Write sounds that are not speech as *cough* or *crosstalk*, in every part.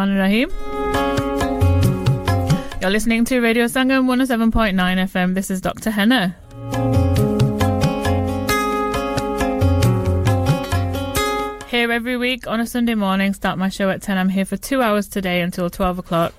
Rahman Rahim. You're listening to Radio Sangam 107.9 FM. This is Dr. Henna. Here every week on a Sunday morning, start my show at 10. I'm here for two hours today until 12 o'clock.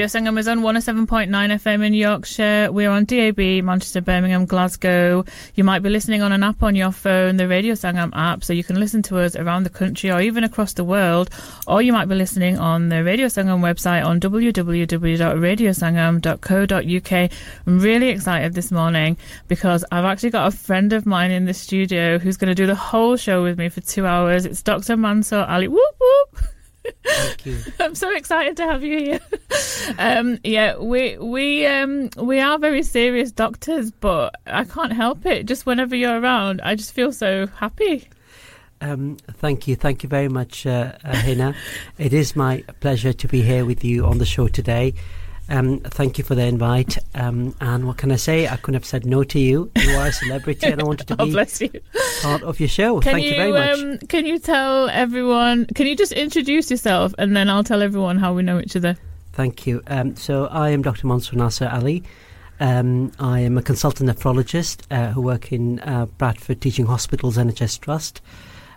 Radio Sangam is on 107.9 FM in Yorkshire. We're on DAB, Manchester, Birmingham, Glasgow. You might be listening on an app on your phone, the Radio Sangam app, so you can listen to us around the country or even across the world. Or you might be listening on the Radio Sangam website on www.radiosangam.co.uk. I'm really excited this morning because I've actually got a friend of mine in the studio who's going to do the whole show with me for two hours. It's Dr. Mansour Ali. Whoop, whoop. *laughs* Thank you. *laughs* I'm so excited to have you here. um, yeah, we we um, we are very serious doctors, but I can't help it. Just whenever you're around, I just feel so happy. Um, thank you, thank you very much, uh, uh, Hina. it is my pleasure to be here with you on the show today. Um, thank you for the invite. Um, and what can I say? I couldn't have said no to you. You are a celebrity, and I wanted to *laughs* oh, be bless you. part of your show. Can thank you, very much. Um, can you tell everyone? Can you just introduce yourself, and then I'll tell everyone how we know each other. Thank you. Um, so I am Dr. Mansour Nasser Ali. Um, I am a consultant nephrologist uh, who work in uh, Bradford Teaching Hospitals NHS Trust.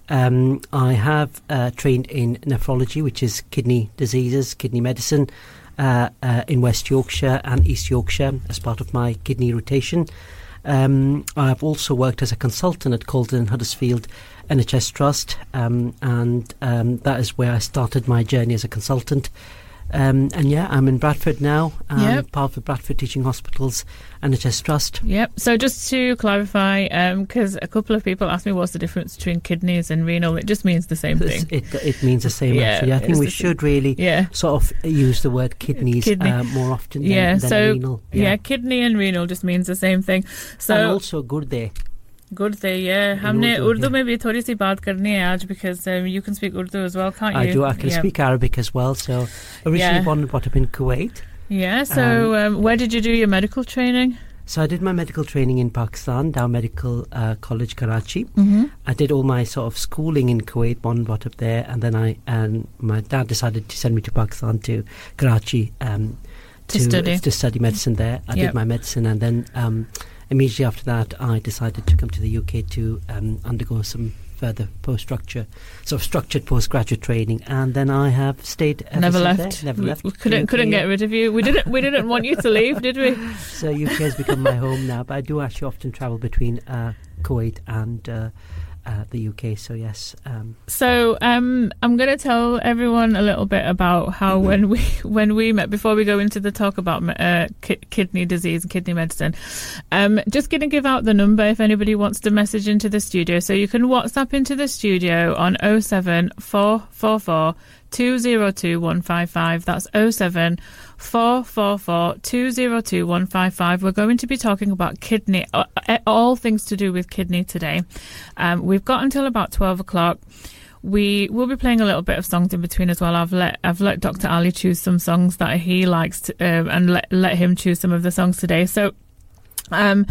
Um, I have uh, trained in nephrology, which is kidney diseases, kidney medicine, uh, uh, in West Yorkshire and East Yorkshire as part of my kidney rotation. Um, I've also worked as a consultant at Calder and Huddersfield NHS Trust, um, and um, that is where I started my journey as a consultant. Um, and yeah, I'm in Bradford now, um, Yep. part of Bradford Teaching Hospitals NHS Trust. Yep. So just to clarify, because a couple of people asked me what's the difference between kidneys and renal, it just means the same thing. It, it means the same Yeah, actually. I think we the same. should really Yeah. sort of use the word kidneys Kidney. uh, more often than, Yeah, than so renal. yeah. kidney and renal just means the same thing. and So also gurde. good thing, yeah. हमने Urdu, Urdu yeah. में भी थोड़ी सी बात करनी है आज because um, you can speak Urdu as well, can't I you? do. I can yeah. speak Arabic as well. So originally Yeah. born and brought up in Kuwait. Yeah. So um, where did you do your medical training? So I did my medical training in Pakistan, Dow Medical uh, College, Karachi. Mm-hmm. I did all my sort of schooling in Kuwait, born and brought up there, and then I and my dad decided to send me to Pakistan to Karachi um, To study. to study medicine there. I Yep. did my medicine, and then um, immediately after that, I decided to come to the UK to um, undergo some further post structure, sort of structured postgraduate training, and then I have stayed. ever Never since left. There. Never We- left. Couldn't couldn't get rid of you. We didn't we didn't want you to leave, did we? *laughs* So UK has become my home now, but I do actually often travel between uh, Kuwait and uh, uh, the UK. So yes, um, So um, I'm going to tell everyone a little bit about how when we *laughs* when we met before we go into the talk about uh, ki- kidney disease and kidney medicine. Um, just going to give out the number if anybody wants to message into the studio. So you can WhatsApp into the studio on 07444 202 155. That's 07 444 202 155. We're going to be talking about kidney, uh, uh, all things to do with kidney today. Um, we've got until about 12 o'clock. We will be playing a little bit of songs in between as well. I've let I've let Dr. Ali choose some songs that he likes to, um, and let let him choose some of the songs today. So, um,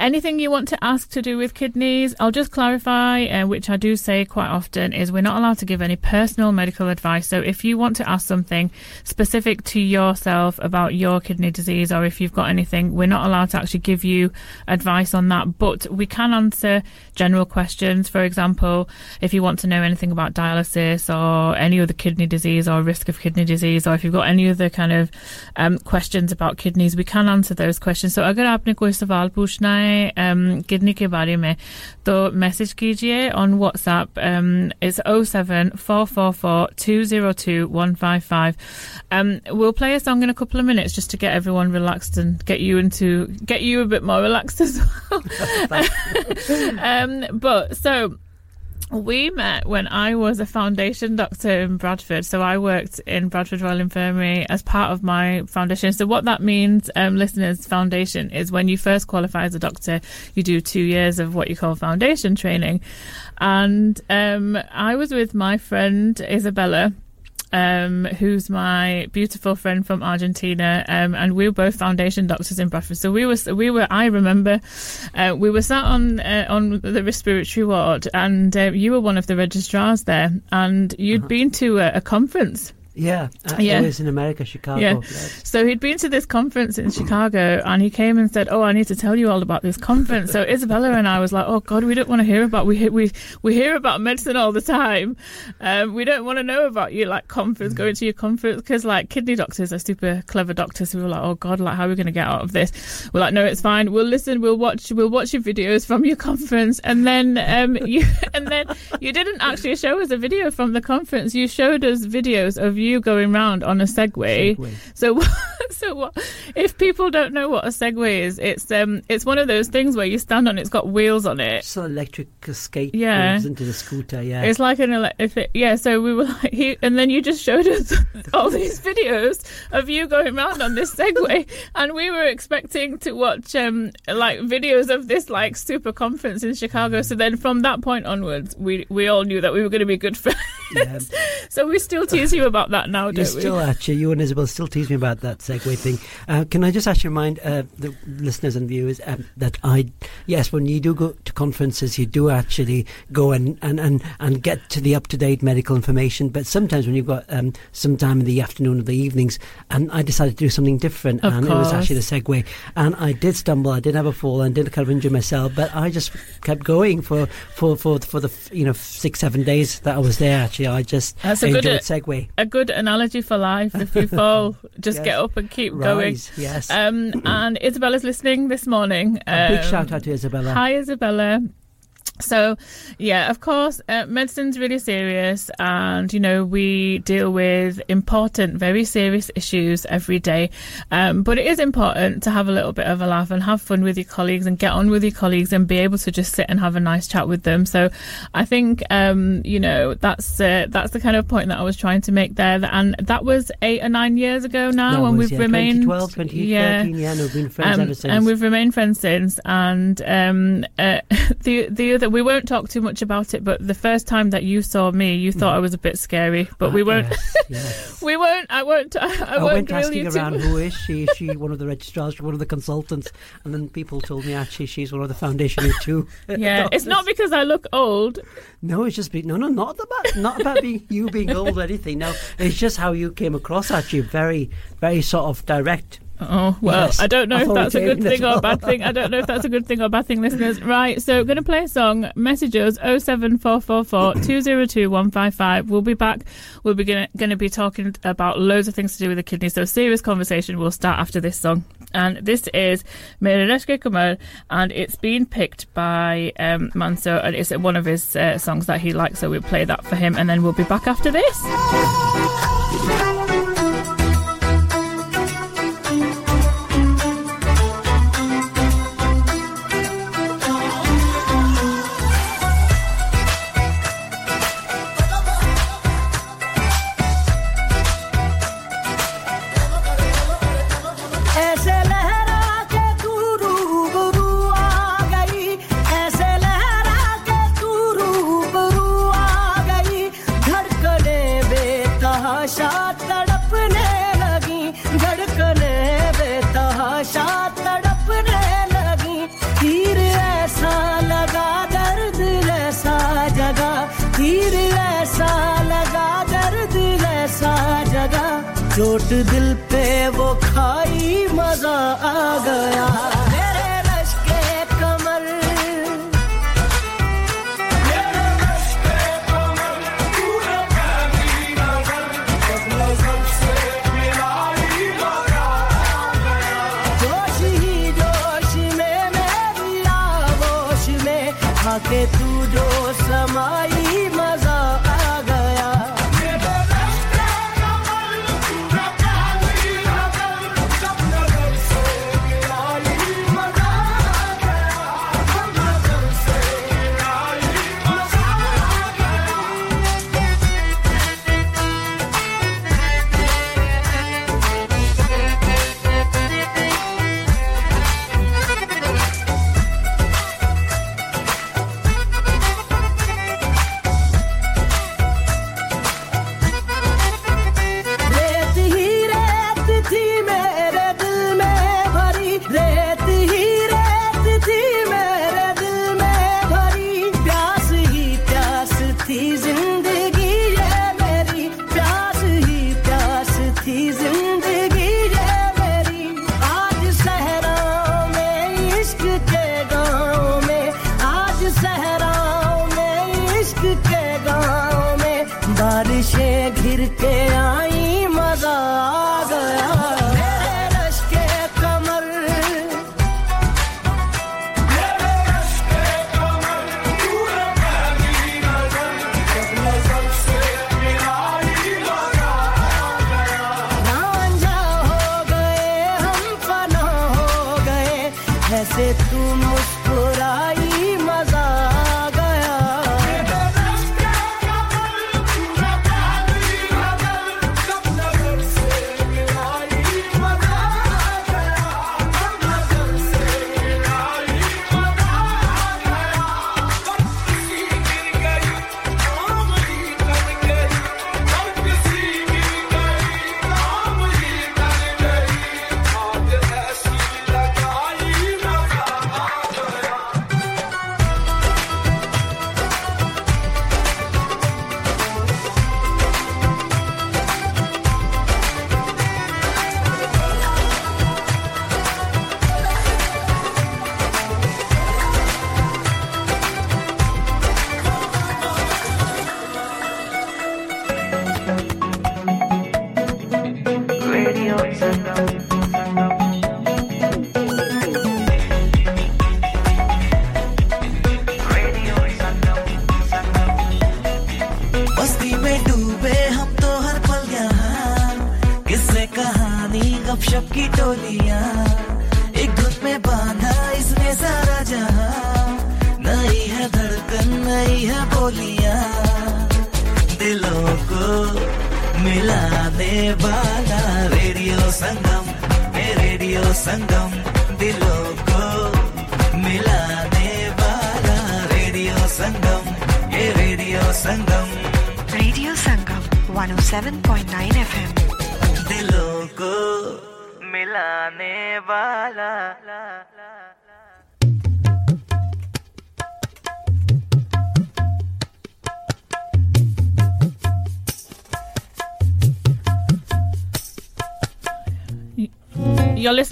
anything you want to ask to do with kidneys, I'll just clarify, uh, which I do say quite often, is we're not allowed to give any personal medical advice. So if you want to ask something specific to yourself about your kidney disease or if you've got anything, we're not allowed to actually give you advice on that. But we can answer general questions. For example, if you want to know anything about dialysis or any other kidney disease or risk of kidney disease, or if you've got any other kind of um, questions about kidneys, we can answer those questions. So, agar aapne koi sawal puchna hai um, kidney के बारे में तो message कीजिए on WhatsApp. Um, it's 07444202155. Um, we'll play a song in a couple of minutes just to get everyone relaxed and get you into get you a bit more relaxed as well. *laughs* um, *laughs* but so we met when I was a foundation doctor in Bradford. So I worked in Bradford Royal Infirmary as part of my foundation. So what that means, um, listeners, foundation is when you first qualify as a doctor, you do two years of what you call foundation training. And um, I was with my friend Isabella um, who's my beautiful friend from Argentina, um, and we were both foundation doctors in Bradford. So we were, we were. I remember, uh, we were sat on uh, on the respiratory ward, and uh, you were one of the registrars there, and you had uh-huh. been to a, a conference yeah, uh, yeah. Was in America, Chicago. Yeah. So he'd been to this conference in Chicago and he came and said, Oh, I need to tell you all about this conference. so *laughs* Isabella and I was like, Oh, God, we don't want to hear about, we, we, we hear about medicine all the time. Um, we don't want to know about you, like, conference, going to your conference, because, like, kidney doctors are super clever doctors. Were like, Oh, God, like, how are we going to get out of this? We're like, No, it's fine. We'll listen. We'll watch, we'll watch your videos from your conference. And then, um, *laughs* you, and then you didn't actually show us a video from the conference. You showed us videos of you going round on a Segway. Segway. So, *laughs* so what? If people don't know what a Segway is, it's um, it's one of those things where you stand on. It's got wheels on it. It's an electric skate. Yeah, into the scooter. Yeah, it's like an electric. Yeah, so we were like, he, and then you just showed us *laughs* all these videos of you going round on this Segway, *laughs* and we were expecting to watch um, like videos of this like super conference in Chicago. So then from that point onwards, we we all knew that we were going to be good friends. Yeah. so we still tease you about that now, you still *laughs* actually, you and Isabel still tease me about that Segway thing. Uh, can I just actually remind uh, the listeners and viewers um, that I, yes, when you do go to conferences, you do actually go and, and, and, and get to the up to date medical information. But sometimes when you've got um, some time in the afternoon or the evenings, and I decided to do something different, of and course. it was actually the Segway. And I did stumble, I did have a fall, and did kind of injure myself, but I just kept going for, for, for, for the you know six, seven days that I was there. Actually, I just That's enjoyed a good, Segway. A good analogy for life. If you fall, *laughs* just yes. get up and keep Rise, going. Yes. Um, and Isabella's listening this morning. Um, a big um, shout out to Isabella. Hi, Isabella. So, yeah, of course, uh, medicine's really serious, and you know we deal with important, very serious issues every day. Um, but it is important to have a little bit of a laugh and have fun with your colleagues and get on with your colleagues and be able to just sit and have a nice chat with them. So, I think um, you know that's uh, that's the kind of point that I was trying to make there. And that was eight or nine years ago now, and we've yeah, remained 2012, 2013, yeah, yeah, no, we've been friends um, ever since, and we've remained friends since. And um, uh, *laughs* the the other we won't talk too much about it, but the first time that you saw me, you thought mm. I was a bit scary. But uh, we won't. Yes, *laughs* yes. we won't. I won't. I, I, I won't asking around who is *laughs* she? Is she one of the registrars? One of the consultants? And then people told me actually she's one of the foundation too. *laughs* yeah, it's not because I look old. No, it's just be, no, no, not about not about being, you being old or anything. No, it's just how you came across. Actually, very, very sort of direct Oh well, yes, I don't know I if that's a good thing or a bad thing. I don't know if that's a good thing or a bad thing, listeners. Right, so we're going to play a song. Messages 07444 202 155. We'll be back. We'll be going to be talking about loads of things to do with the kidney. So serious conversation will start after this song. And this is Mere Rashke Qamar, and it's been picked by um, Manso, and it's one of his uh, songs that he likes. So we'll play that for him, and then we'll be back after this. पे वो खाई मज़ा आ गया।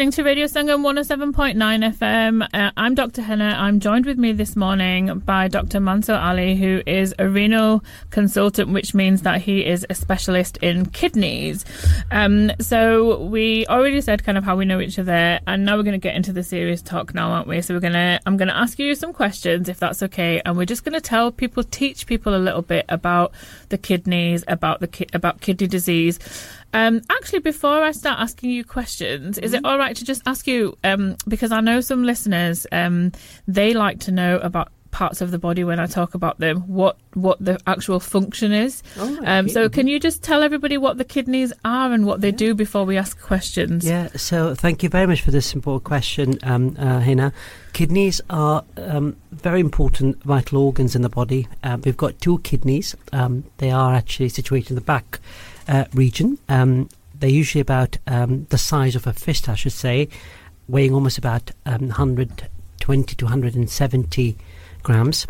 Listening to Radio Sangam 107.9 FM. Uh, I'm Dr. Henna. I'm joined with me this morning by Dr. Mansour Ali, who is a renal consultant, which means that he is a specialist in kidneys. Um, so we already said kind of how we know each other, and now we're going to get into the serious talk now, aren't we? So we're going to, I'm going to ask you some questions, if that's okay, and we're just going to tell people, teach people a little bit about the kidneys, about the ki- about kidney disease. Um, actually, before I start asking you questions, is it all right to just ask you? Um, because I know some listeners, um, they like to know about parts of the body when I talk about them, what what the actual function is. Oh, um, so, can you just tell everybody what the kidneys are and what they do before we ask questions? Yeah, so thank you very much for this important question, um, uh, Hina. Kidneys are um, very important vital organs in the body. Uh, we've got two kidneys. Um, they are actually situated in the back uh, region. Um, they're usually about um, the size of a fist, I should say, weighing almost about um, 120 to 170 grams.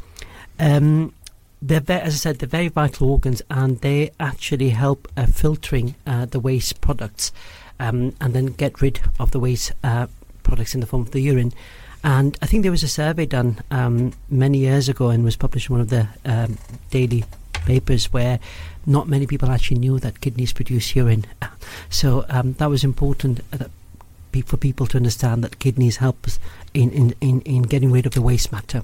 Um, they're ve- as I said, they're very vital organs, and they actually help uh, filtering uh, the waste products, um, and then get rid of the waste uh, products in the form of the urine. And I think there was a survey done um, many years ago and was published in one of the um, daily papers where not many people actually knew that kidneys produce urine. *laughs* So um, that was important uh, that for people to understand that kidneys help us in, in, in, in getting rid of the waste matter.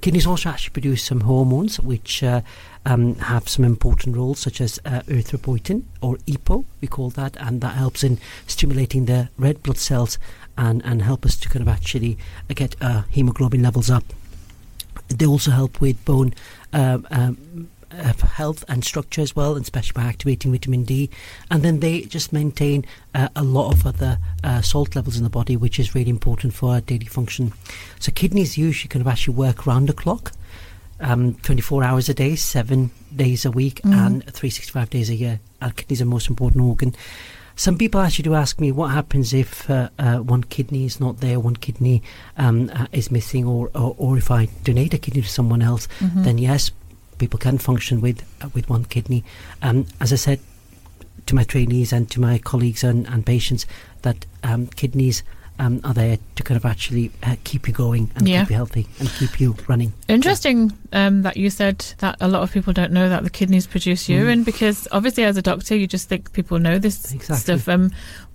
Kidneys also actually produce some hormones which uh, um, have some important roles, such as uh, erythropoietin or EPO, we call that, and that helps in stimulating the red blood cells and, and help us to kind of actually uh, get uh, hemoglobin levels up. They also help with bone um, um, uh, health and structure as well, and especially by activating vitamin D. And then they just maintain uh, a lot of other uh, salt levels in the body, which is really important for our daily function. So kidneys usually kind of actually work round the clock. Um, 24 hours a day, seven days a week, and 365 days a year. Our kidneys are the most important organ. Some people actually do ask me what happens if uh, uh, one kidney is not there, one kidney um, uh, is missing, or, or or if I donate a kidney to someone else, then yes, people can function with uh, with one kidney. Um, as I said to my trainees and to my colleagues and, and patients, that um, kidneys um, are there to kind of actually uh, keep you going and Yeah. keep you healthy and keep you running. Interesting um, that you said that a lot of people don't know that the kidneys produce urine because obviously as a doctor you just think people know this Exactly. stuff. Um,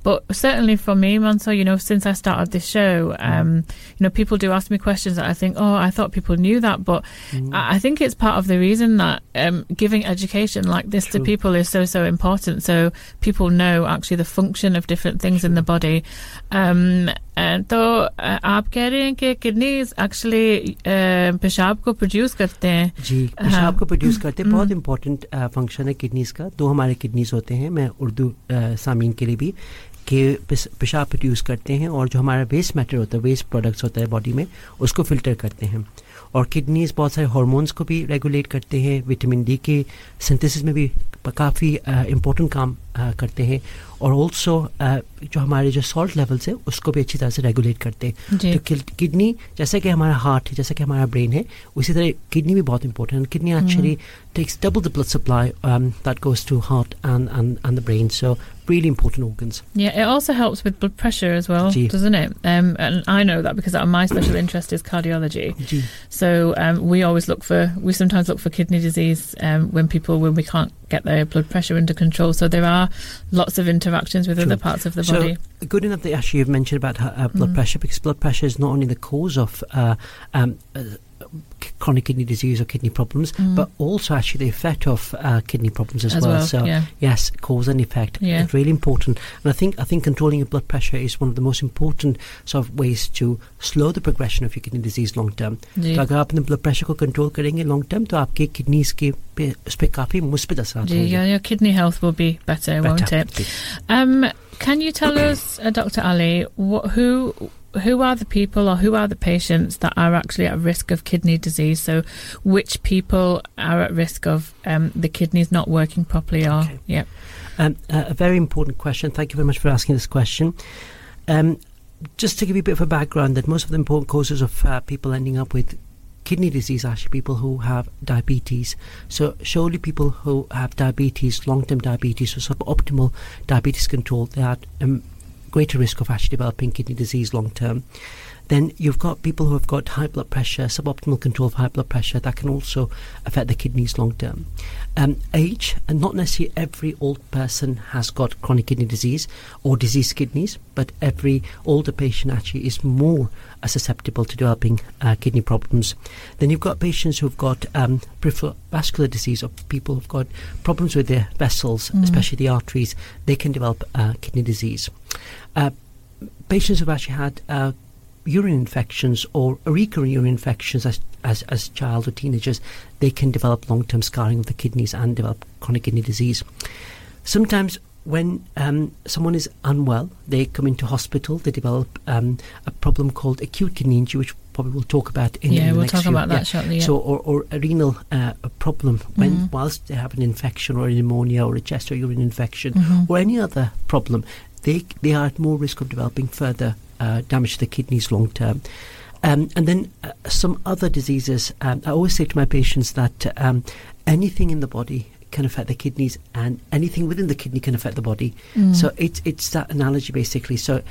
but certainly for me, Manso, you know, since I started this show, um, you know, people do ask me questions that I think, oh, I thought people knew that, but I, I think it's part of the reason that um, giving education like this to True. people is so so important. So people know actually the function of different things in the body. Um, and तो uh, आप कह रहे हैं कि kidneys actually पेशाब को produce करते हैं जी हाँ। पेशाब को प्रोड्यूस करते हैं बहुत इंपॉर्टेंट फंक्शन है किडनीज का दो हमारे किडनीज होते हैं मैं उर्दू अ, सामीन के लिए भी कि पेश- पेशाब प्रोड्यूस करते हैं और जो हमारा वेस्ट मैटर होता है वेस्ट प्रोडक्ट्स होता है बॉडी में, उसको फ़िल्टर करते हैं। और किडनीज बहुत सारे हार्मोन्स को भी रेगुलेट करते हैं विटामिन डी के सिंथेसिस में भी काफ़ी इम्पोर्टेंट काम करते हैं और ऑल्सो जो हमारे जो सॉल्ट लेवल्स है उसको भी अच्छी तरह से रेगुलेट करते हैं जी तो किड- किडनी जैसे कि हमारा हार्ट है जैसे कि हमारा ब्रेन है उसी तरह किडनी भी बहुत इंपॉर्टेंट है kidney actually takes double the blood supply um, that goes to heart and, and, and the brain so really important organs Yeah, it also helps with blood pressure as well, Gee. doesn't it? Um, and I know that because my special interest is cardiology. Ji So um, we always look for, we sometimes look for kidney disease um, when people, when we can't get their blood pressure under control. So there are lots of interactions with True. other parts of the so body. good enough that actually you've mentioned about uh, blood pressure because blood pressure is not only the cause of uh, um, uh, chronic kidney disease or kidney problems but also actually the effect of uh, kidney problems as, As well, yeah. yes cause and effect Yeah. it's really important and i think i think controlling your blood pressure is one of the most important sort of ways to slow the progression of your kidney disease long term जी तो अगर आप अपने blood pressure को control करेंगे long term तो आपके kidneys के पे उस पर काफी मुस्बित असर जी, your, your kidney health will be better, won't it? Um, can you tell us, uh, Dr. Ali, what, who who are the people or who are the patients that are actually at risk of kidney disease? So, which people are at risk of um, the kidneys not working properly? Or Okay. yeah, Um, uh, a very important question. Thank you very much for asking this question. Um, just to give you a bit of a background, that most of the important causes of uh, people ending up with kidney disease are actually people who have diabetes. So surely people who have diabetes, long-term diabetes, or suboptimal diabetes control, they are um, greater risk of actually developing kidney disease long-term. Then you've got people who have got high blood pressure, suboptimal control of high blood pressure, that can also affect the kidneys long term. Um, age, and not necessarily every old person has got chronic kidney disease or diseased kidneys, but every older patient actually is more uh, susceptible to developing uh, kidney problems. Then you've got patients who've got um, peripheral vascular disease or people who've got problems with their vessels, especially the arteries, they can develop uh, kidney disease. Uh, patients who've actually had uh, urine infections or recurrent urine infections as, as, as child or teenagers, they can develop long-term scarring of the kidneys and develop chronic kidney disease. Sometimes when um, someone is unwell, they come into hospital, they develop um, a problem called acute kidney injury, which probably we'll talk about in, Yeah, in the we'll next talk few- about that shortly, yeah. So, or, or a renal uh, a problem when Mm-hmm. whilst they have an infection or a pneumonia or a chest or urine infection Mm-hmm. or any other problem, they they are at more risk of developing further uh, damage to the kidneys long term. Um, and then uh, some other diseases. Um, I always say to my patients that uh, um, anything in the body can affect the kidneys, and anything within the kidney can affect the body. Mm. So it's it's that analogy basically. So.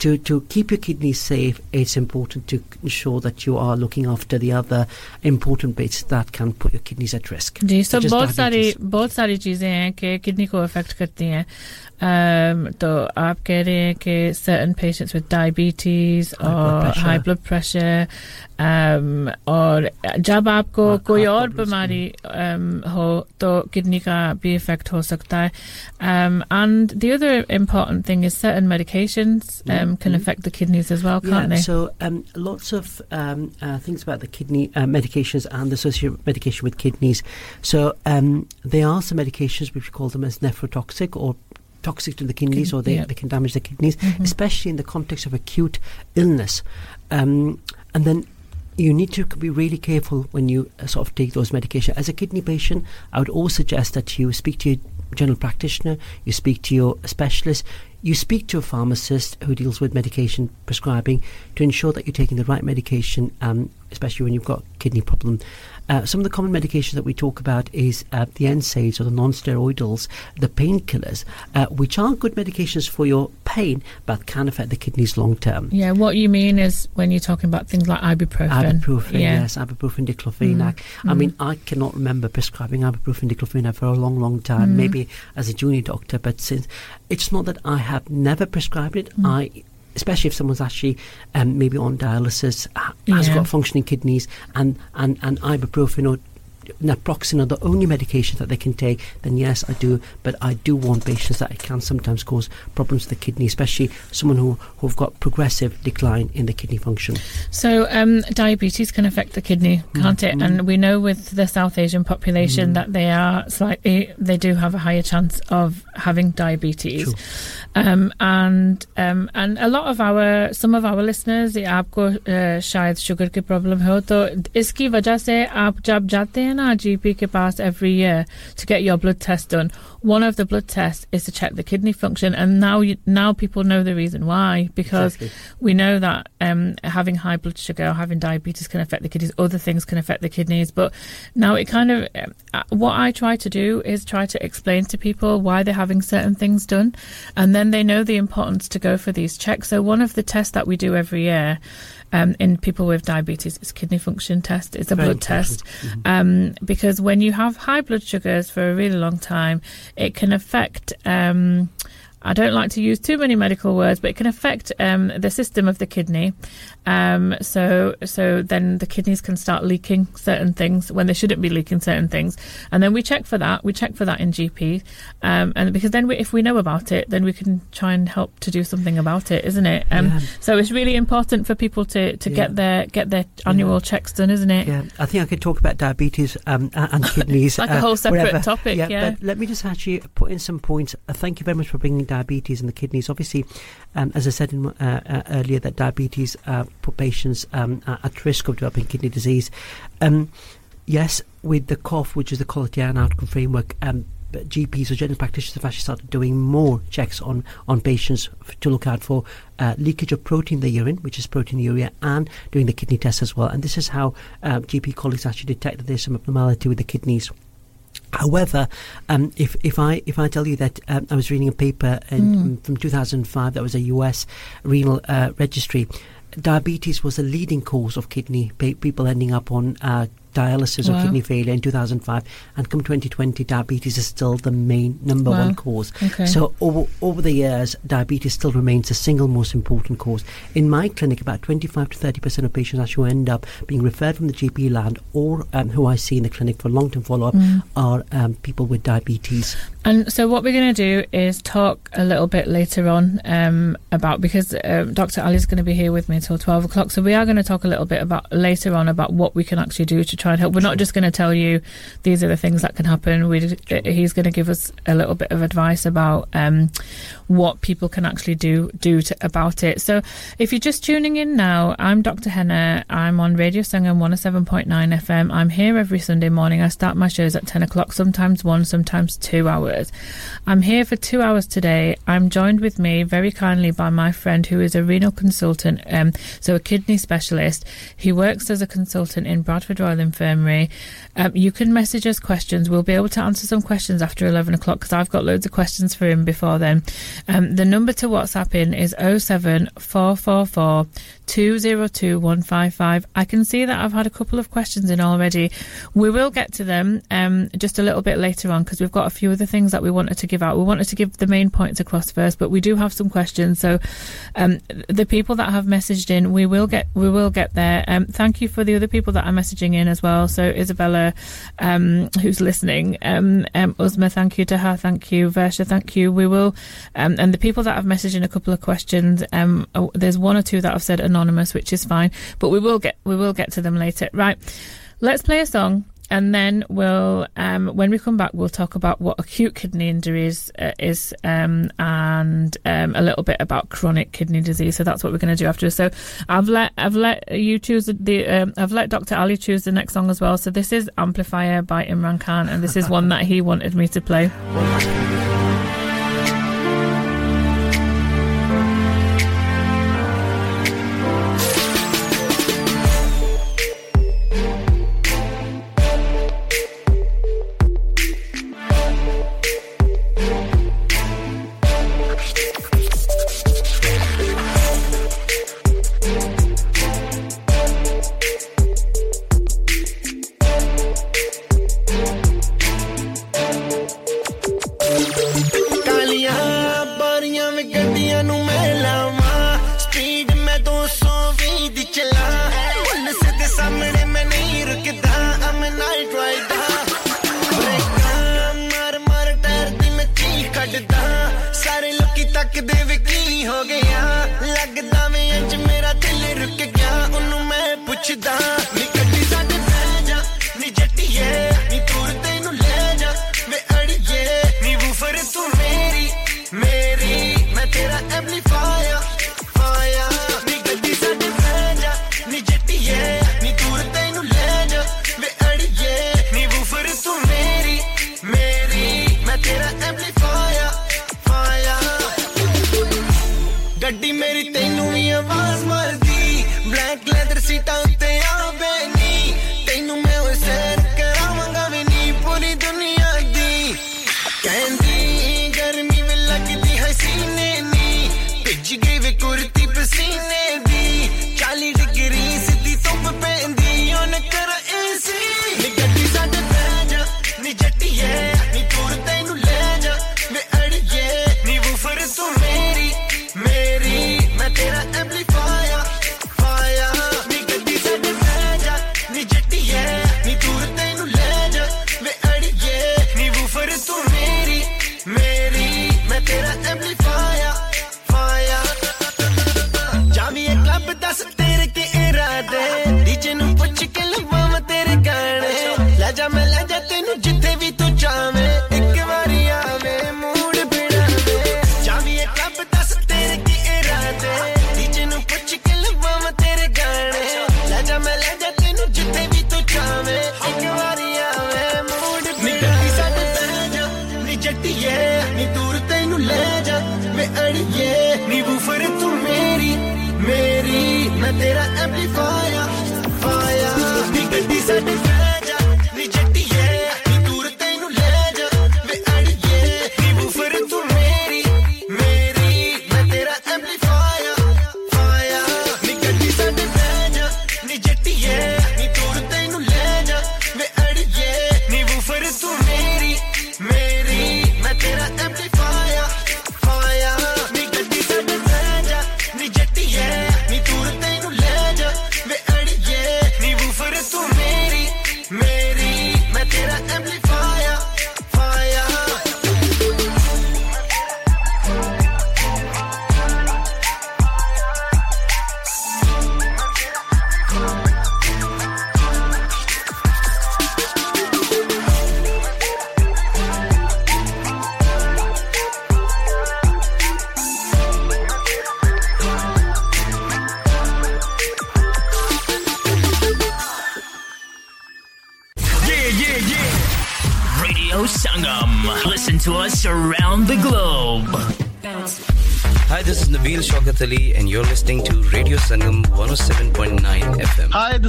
To, to keep your kidneys safe, it's important to ensure that you are looking after the other important bits that can put your kidneys at risk. Ji so such as बहुत सारी diabetes. बहुत सारी चीजें हैं कि kidney को affect करती हैं um, तो आप कह रहे हैं कि certain patients with diabetes High blood और pressure. high blood pressure um, और जब आपको Heart- कोई heart और problems, बीमारी um, हो तो किडनी का भी इफेक्ट हो सकता है um, and the other important thing is certain medications um, can affect the kidneys as well can't yeah, they so um, lots of um, uh, things about the kidney uh, medications and the associated medication with kidneys. So um, there are some medications which we call them as nephrotoxic or toxic to the kidneys, or they, yeah. they can damage the kidneys, Mhm. especially in the context of acute illness. Um, and then you need to be really careful when you uh, sort of take those medications. As a kidney patient, I would always suggest that you speak to your general practitioner, you speak to your specialist, you speak to a pharmacist who deals with medication prescribing to ensure that you're taking the right medication, um, especially when you've got kidney problem. Uh, some of the common medications that we talk about is uh, the NSAIDs or the non-steroidals, the painkillers, uh, which are good medications for your pain, but can affect the kidneys long term. Yeah, what you mean is when you're talking about things like ibuprofen. Ibuprofen, yeah. yes, ibuprofen, diclofenac. I Mm. mean, I cannot remember prescribing ibuprofen, diclofenac for a long, long time. Mm. Maybe as a junior doctor, but since it's not that I have never prescribed it. Mm. I, especially if someone's actually um, maybe on dialysis, has Yeah. got functioning kidneys, and and and ibuprofen or naproxen are the only medication that they can take, then yes, I do. But I do warn patients that it can sometimes cause problems to the kidney, especially someone who who've got progressive decline in the kidney function. So, um, diabetes can affect the kidney, can't it? And we know with the South Asian population that they are slightly, they do have a higher chance of having diabetes. True. Um, and um, and a lot of our, some of our listeners, ये आपको uh, शायद sugar के problem हो तो इसकी वजह से आप जब जाते हैं in our GP Kibas every year to get your blood test done. One of the blood tests is to check the kidney function, and now you, now people know the reason why because exactly. we know that um, having high blood sugar, having diabetes can affect the kidneys. Other things can affect the kidneys, but now it kind of um, uh, what I try to do is try to explain to people why they're having certain things done, and then they know the importance to go for these checks. So one of the tests that we do every year um, in people with diabetes, is kidney function test. It's a blood test important. um, because when you have high blood sugars for a really long time, it can affect. Um, I don't like to use too many medical words, but it can affect um, the system of the kidney. Um, so, so then the kidneys can start leaking certain things when they shouldn't be leaking certain things, and then we check for that. We check for that in GP, um, and because then we, if we know about it, then we can try and help to do something about it, isn't it? Um, Yeah. So it's really important for people to, to Yeah. get their get their annual checks done, isn't it? Yeah, I think I could talk about diabetes um, and *laughs* kidneys. Like a uh, whole separate wherever. topic, yeah. But let me just actually put in some points. Uh, thank you very much for bringing diabetes and the kidneys. Obviously, um, as I said in, uh, uh, earlier, that diabetes uh, put patients um, at risk of developing kidney disease. Um, yes, with the QOF, which is the Quality and Outcome Framework, um, GPs or general practitioners have actually started doing more checks on, on patients f- to look out for uh, leakage of protein in the urine, which is proteinuria, and doing the kidney test as well. And this is how uh, GP colleagues actually detect that there's some abnormality with the kidneys. However, um, if if I if I tell you that um, I was reading a paper in, from 2005 that was a US renal uh, registry, diabetes was the leading cause of kidney pa- people ending up on uh, dialysis Wow. or kidney failure in 2005, and come 2020, diabetes is still the main number Wow. one cause. Okay. So over over the years, diabetes still remains the single most important cause. In my clinic, about 25 to 30 percent of patients actually end up being referred from the GP land or um, who I see in the clinic for long term follow up are um, people with diabetes. And so, what we're going to do is talk a little bit later on um, about because um, Dr. Ali is going to be here with me until twelve o'clock. So we are going to talk a little bit about later on about what we can actually do to try and help. We're not just going to tell you these are the things that can happen. We he's going to give us a little bit of advice about um, what people can actually do do to, about it. So if you're just tuning in now, I'm Dr. Henna. I'm on Radio Sangam 107.9 FM. I'm here every Sunday morning. I start my shows at 10 o'clock, sometimes one, sometimes two hours. I'm here for two hours today. I'm joined with me very kindly by my friend who is a renal consultant, um, so a kidney specialist. He works as a consultant in Bradford Royal Infirmary. Um, you can message us questions. We'll be able to answer some questions after 11 o'clock because I've got loads of questions for him before then. Um, the number to WhatsApp in is 07444 202 155. I can see that I've had a couple of questions in already. We will get to them um, just a little bit later on because we've got a few other things that we wanted to give out. We wanted to give the main points across first, but we do have some questions. So um, the people that have messaged in, we will get we will get there. Um, thank you for the other people that are messaging in as well. So Isabella, um, who's listening, um, um, Uzma, thank you to her, thank you, Versha, thank you. We will, um, and the people that have messaged in a couple of questions, um, oh, there's one or two that have said anonymous, which is fine, but we will get we will get to them later. Right, let's play a song. And then we'll, um, when we come back, we'll talk about what acute kidney injury is, uh, is um, and um, a little bit about chronic kidney disease. So that's what we're going to do after. So I've let I've let you choose the um, I've let Dr. Ali choose the next song as well. So this is Amplifier by Imran Khan, and this is one that he wanted me to play.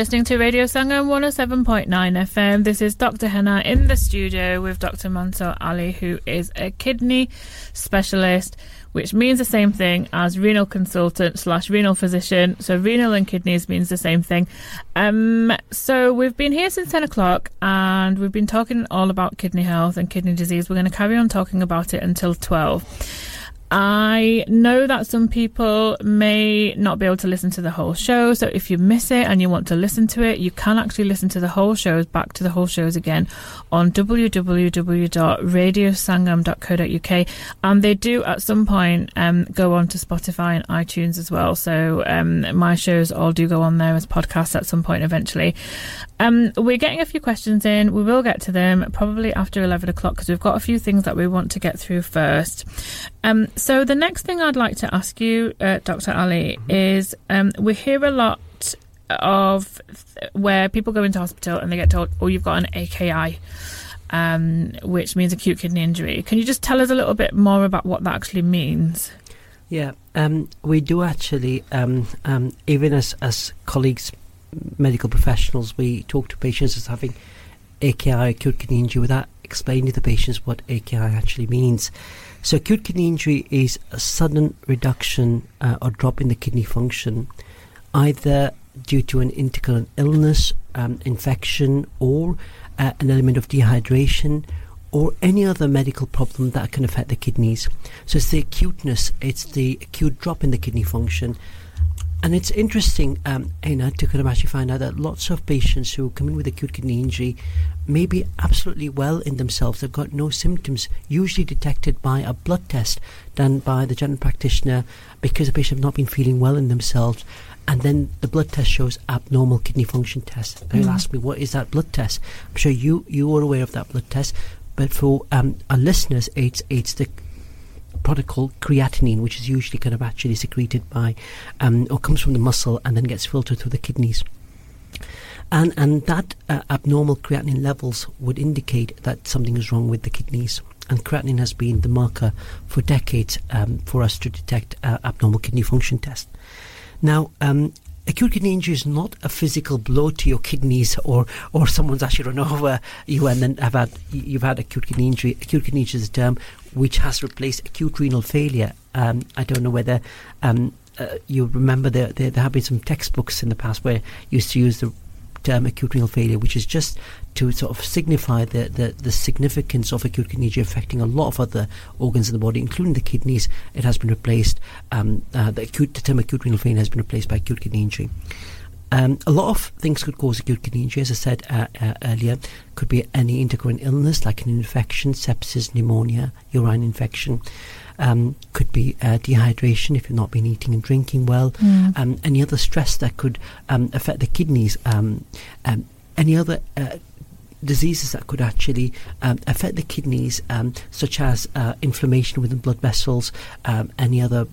Listening to Radio Sangam 107.9 FM. This is Dr. Henna in the studio with Dr. Mansour Ali, who is a kidney specialist, which means the same thing as renal consultant slash renal physician. So renal and kidneys means the same thing. Um, so we've been here since 10 o'clock and we've been talking all about kidney health and kidney disease. We're going to carry on talking about it until 12. I know that some people may not be able to listen to the whole show, so if you miss it and you want to listen to it, you can actually listen to the whole shows back to the whole shows again on www.radiosangam.co.uk. And they do at some point um, go on to Spotify and iTunes as well. So um, my shows all do go on there as podcasts at some point eventually. Um, we're getting a few questions in. We will get to them probably after 11 o'clock because we've got a few things that we want to get through first. Um, so the next thing I'd like to ask you, uh, Dr. Ali, is um, we hear a lot of th- where people go into hospital and they get told, "Oh, you've got an AKI," um, which means acute kidney injury. Can you just tell us a little bit more about what that actually means? Yeah, um, we do actually, um, um, even as, as colleagues, medical professionals, we talk to patients as having AKI, acute kidney injury, without explaining to the patients what AKI actually means. So, acute kidney injury is a sudden reduction uh, or drop in the kidney function, either due to an intercurrent illness, um, infection, or uh, an element of dehydration, or any other medical problem that can affect the kidneys. So it's the acuteness, it's the acute drop in the kidney function. And it's interesting, um, Aina, to kind of actually find out that lots of patients who come in with acute kidney injury may be absolutely well in themselves. They've got no symptoms, usually detected by a blood test done by the general practitioner because the patient have not been feeling well in themselves. And then the blood test shows abnormal kidney function test. And you'll Mm. ask me, what is that blood test? I'm sure you, you are aware of that blood test. But for um, our listeners, it's, it's the product called creatinine, which is usually kind of actually secreted by um, or comes from the muscle and then gets filtered through the kidneys. And and that uh, abnormal creatinine levels would indicate that something is wrong with the kidneys. And creatinine has been the marker for decades um, for us to detect uh, abnormal kidney function test. Now, um, acute kidney injury is not a physical blow to your kidneys, or or someone's actually run *laughs* over you and then have had you've had acute kidney injury. Acute kidney injury is a term which has replaced acute renal failure. Um, I don't know whether um, uh, you remember there, there there have been some textbooks in the past where you used to use the term acute renal failure, which is just to sort of signify the, the, the significance of acute kidney injury affecting a lot of other organs in the body, including the kidneys. It has been replaced. Um, uh, the acute the term acute renal failure has been replaced by acute kidney injury. Um, a lot of things could cause acute kidney injury, as I said uh, uh, earlier. Could be any intercurrent illness like an infection, sepsis, pneumonia, urine infection. Um, could be uh, dehydration if you've not been eating and drinking well. Mm. Um, any other stress that could um, affect the kidneys. Um, um, any other uh, diseases that could actually um, affect the kidneys, um, such as uh, inflammation within blood vessels, um, any other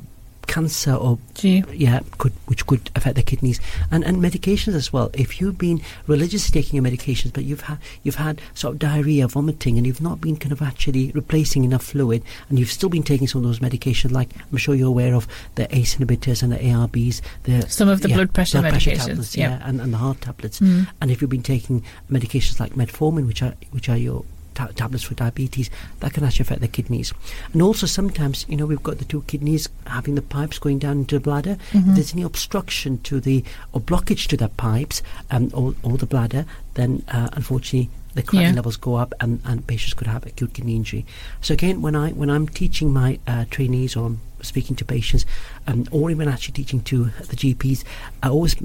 cancer or yeah could which could affect the kidneys and and medications as well if you've been religiously taking your medications but you've had you've had sort of diarrhea vomiting and you've not been kind of actually replacing enough fluid and you've still been taking some of those medications like I'm sure you're aware of the ACE inhibitors and the ARBs the Some of the blood pressure medications, tablets yeah. yeah and, and the heart tablets Mm. and if you've been taking medications like metformin which are which are your ta- tablets for diabetes that can actually affect the kidneys and also sometimes you know we've got the two kidneys having the pipes going down into the bladder Mhm. if there's any obstruction to the or blockage to the pipes um, or, or the bladder then uh, unfortunately the creatinine Yeah. levels go up and, and patients could have acute kidney injury so again when I when I'm teaching my uh, trainees or I'm speaking to patients um, or even actually teaching to the GPs I always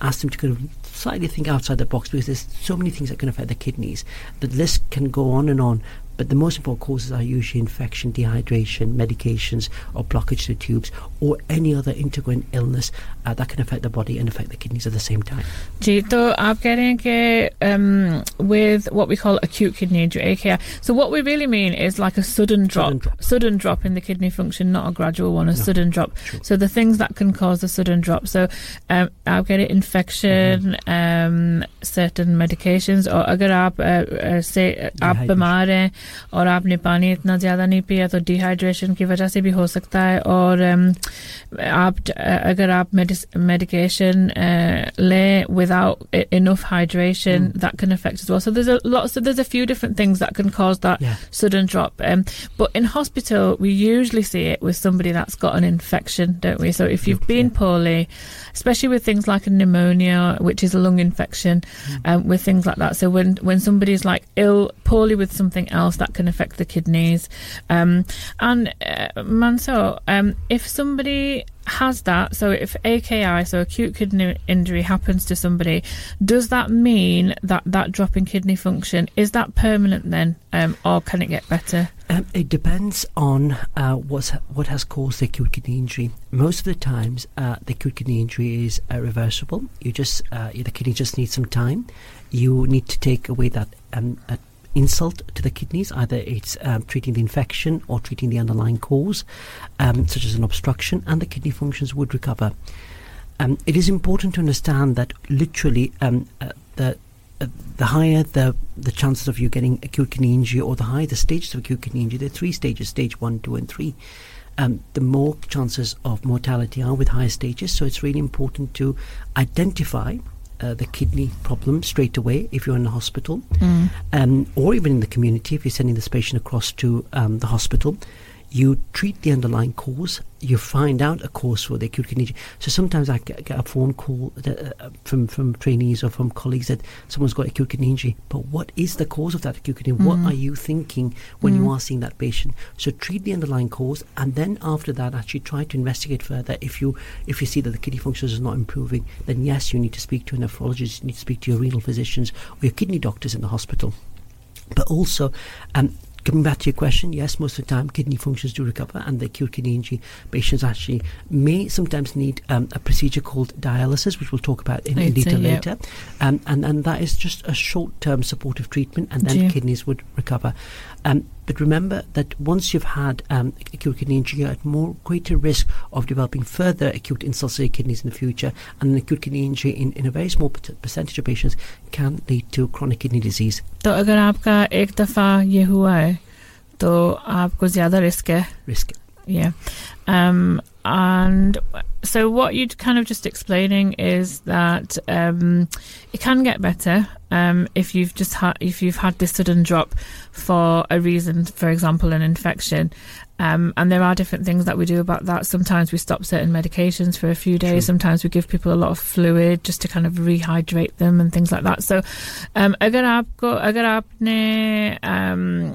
ask them to kind of slightly think outside the box because there's so many things that can affect the kidneys. The list can go on and on, but the most important causes are usually infection, dehydration, medications, or blockage to tubes, or any other intercurrent illness uh, that can affect the body and affect the kidneys at the same time. Um, with what we call acute kidney injury (AKI), so what we really mean is like a sudden drop, sudden drop, sudden drop in the kidney function, not a gradual one, a no. sudden drop. Sure. So the things that can cause a sudden drop, so um, आप कह infection, mm-hmm. um, certain medications, or अगर आप uh, uh, से और आपने पानी इतना ज़्यादा नहीं पिया तो डिहाइड्रेशन की वजह से भी हो सकता है और um, आप अगर आप medication uh, लें without e- enough hydration that can affect as well so there's a lot so there's a few different things that can cause that Yeah. sudden drop um, but in hospital we usually see it with somebody that's got an infection don't we so if you've been poorly especially with things like a pneumonia which is a lung infection um, with things like that so when when somebody's like ill poorly with something else that can affect the kidneys um, and uh, Mansour um, if somebody has that so if AKI so acute kidney injury happens to somebody does that mean that that drop in kidney function is that permanent then um, or can it get better Um, it depends on uh, what's, what has caused the acute kidney injury. Most of the times, uh, the acute kidney injury is uh, reversible. You just uh, the kidney just needs some time. You need to take away that um, insult to the kidneys. Either it's um, treating the infection or treating the underlying cause, um, such as an obstruction, and the kidney functions would recover. Um, it is important to understand that literally um, uh, the uh, the higher the the chances of you getting acute kidney injury or the higher the stages of acute kidney injury, there are three stages, stage one, two, and three. um, the more chances of mortality are with higher stages. So it's really important to identify uh, the kidney problem straight away if you're in the hospital, Mm. um, or even in the community if you're sending this patient across to um, the hospital. You treat the underlying cause. You find out a cause for the acute kidney injury. So sometimes I get, a phone call that, uh, from from trainees or from colleagues that someone's got acute kidney injury. But what is the cause of that acute kidney? What Mm. are you thinking when you Mm. are seeing that patient? So treat the underlying cause, and then after that, actually try to investigate further. If you if you see that the kidney function is not improving, then yes, you need to speak to a nephrologist. You need to speak to your renal physicians or your kidney doctors in the hospital. But also, um, coming back to your question, yes, most of the time kidney functions do recover, and the acute kidney injury patients actually may sometimes need um, a procedure called dialysis, which we'll talk about in, in detail yeah. later. Um, and, and that is just a short term supportive treatment, and then Yeah. kidneys would recover. Um, but remember that once you've had um, acute kidney injury, you're at more greater risk of developing further acute insult-celiac kidneys in the future, and an acute kidney injury in, in a very small per- percentage of patients can lead to chronic kidney disease. तो अगर आपका एक दफ़ा ये हुआ है तो आपको ज़्यादा रिस्क है Risk. Yeah. Um, and so what you're kind of just explaining is that um, it can get better um, if you've just had if you've had this sudden drop for a reason, for example, an infection. Um, and there are different things that we do about that. Sometimes we stop certain medications for a few days. Sometimes we give people a lot of fluid just to kind of rehydrate them and things like that. So, um, अगर आपको अगर आपने um,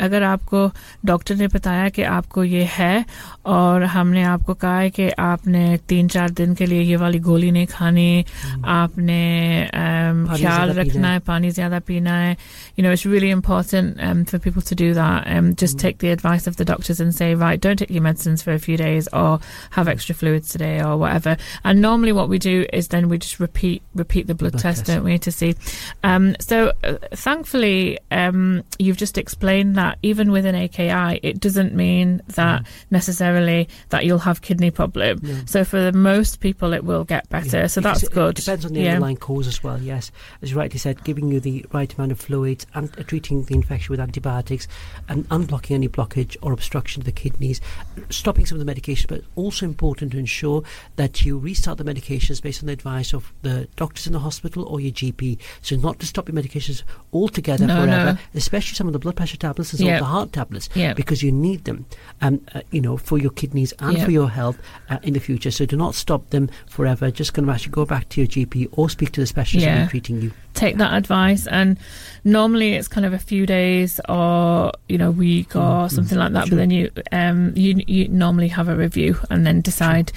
अगर आपको doctor ने बताया कि आपको ये है और हमने आपको कहा है कि आपने तीन चार दिन के लिए ये वाली गोली नहीं खानी आपने um, पानी ख्याल ज़्यादा पीना रखना है। है पानी ज्यादा पीना है you know it's really important um, for people to do that um, just take the advice of the doctors and say right don't take your medicines for a few days or have extra fluids today or whatever and normally what we do is then we just repeat repeat the blood, Blood test, test. don't we to see um, so uh, thankfully um, you've just explained that even with an AKI it doesn't mean that necessarily that you'll have kidney problem No. so for the most people it will get better Yeah, so that's it- good It depends on the Yeah. underlying cause as well. Yes, as you rightly said, giving you the right amount of fluids and uh, treating the infection with antibiotics and unblocking any blockage or obstruction of the kidneys, stopping some of the medications. But also important to ensure that you restart the medications based on the advice of the doctors in the hospital or your GP. So not to stop your medications altogether No, forever, no. especially some of the blood pressure tablets and some Yeah. of the heart tablets, Yeah. because you need them. Um, uh, you know, for your kidneys and Yeah. for your health uh, in the future. So do not stop them forever. Just kind of actually go back to your GP or speak to the specialist Yeah. who's treating you. Take that advice and normally it's kind of a few days or you know week or Mm, something like that sure. but then you um you you normally have a review and then decide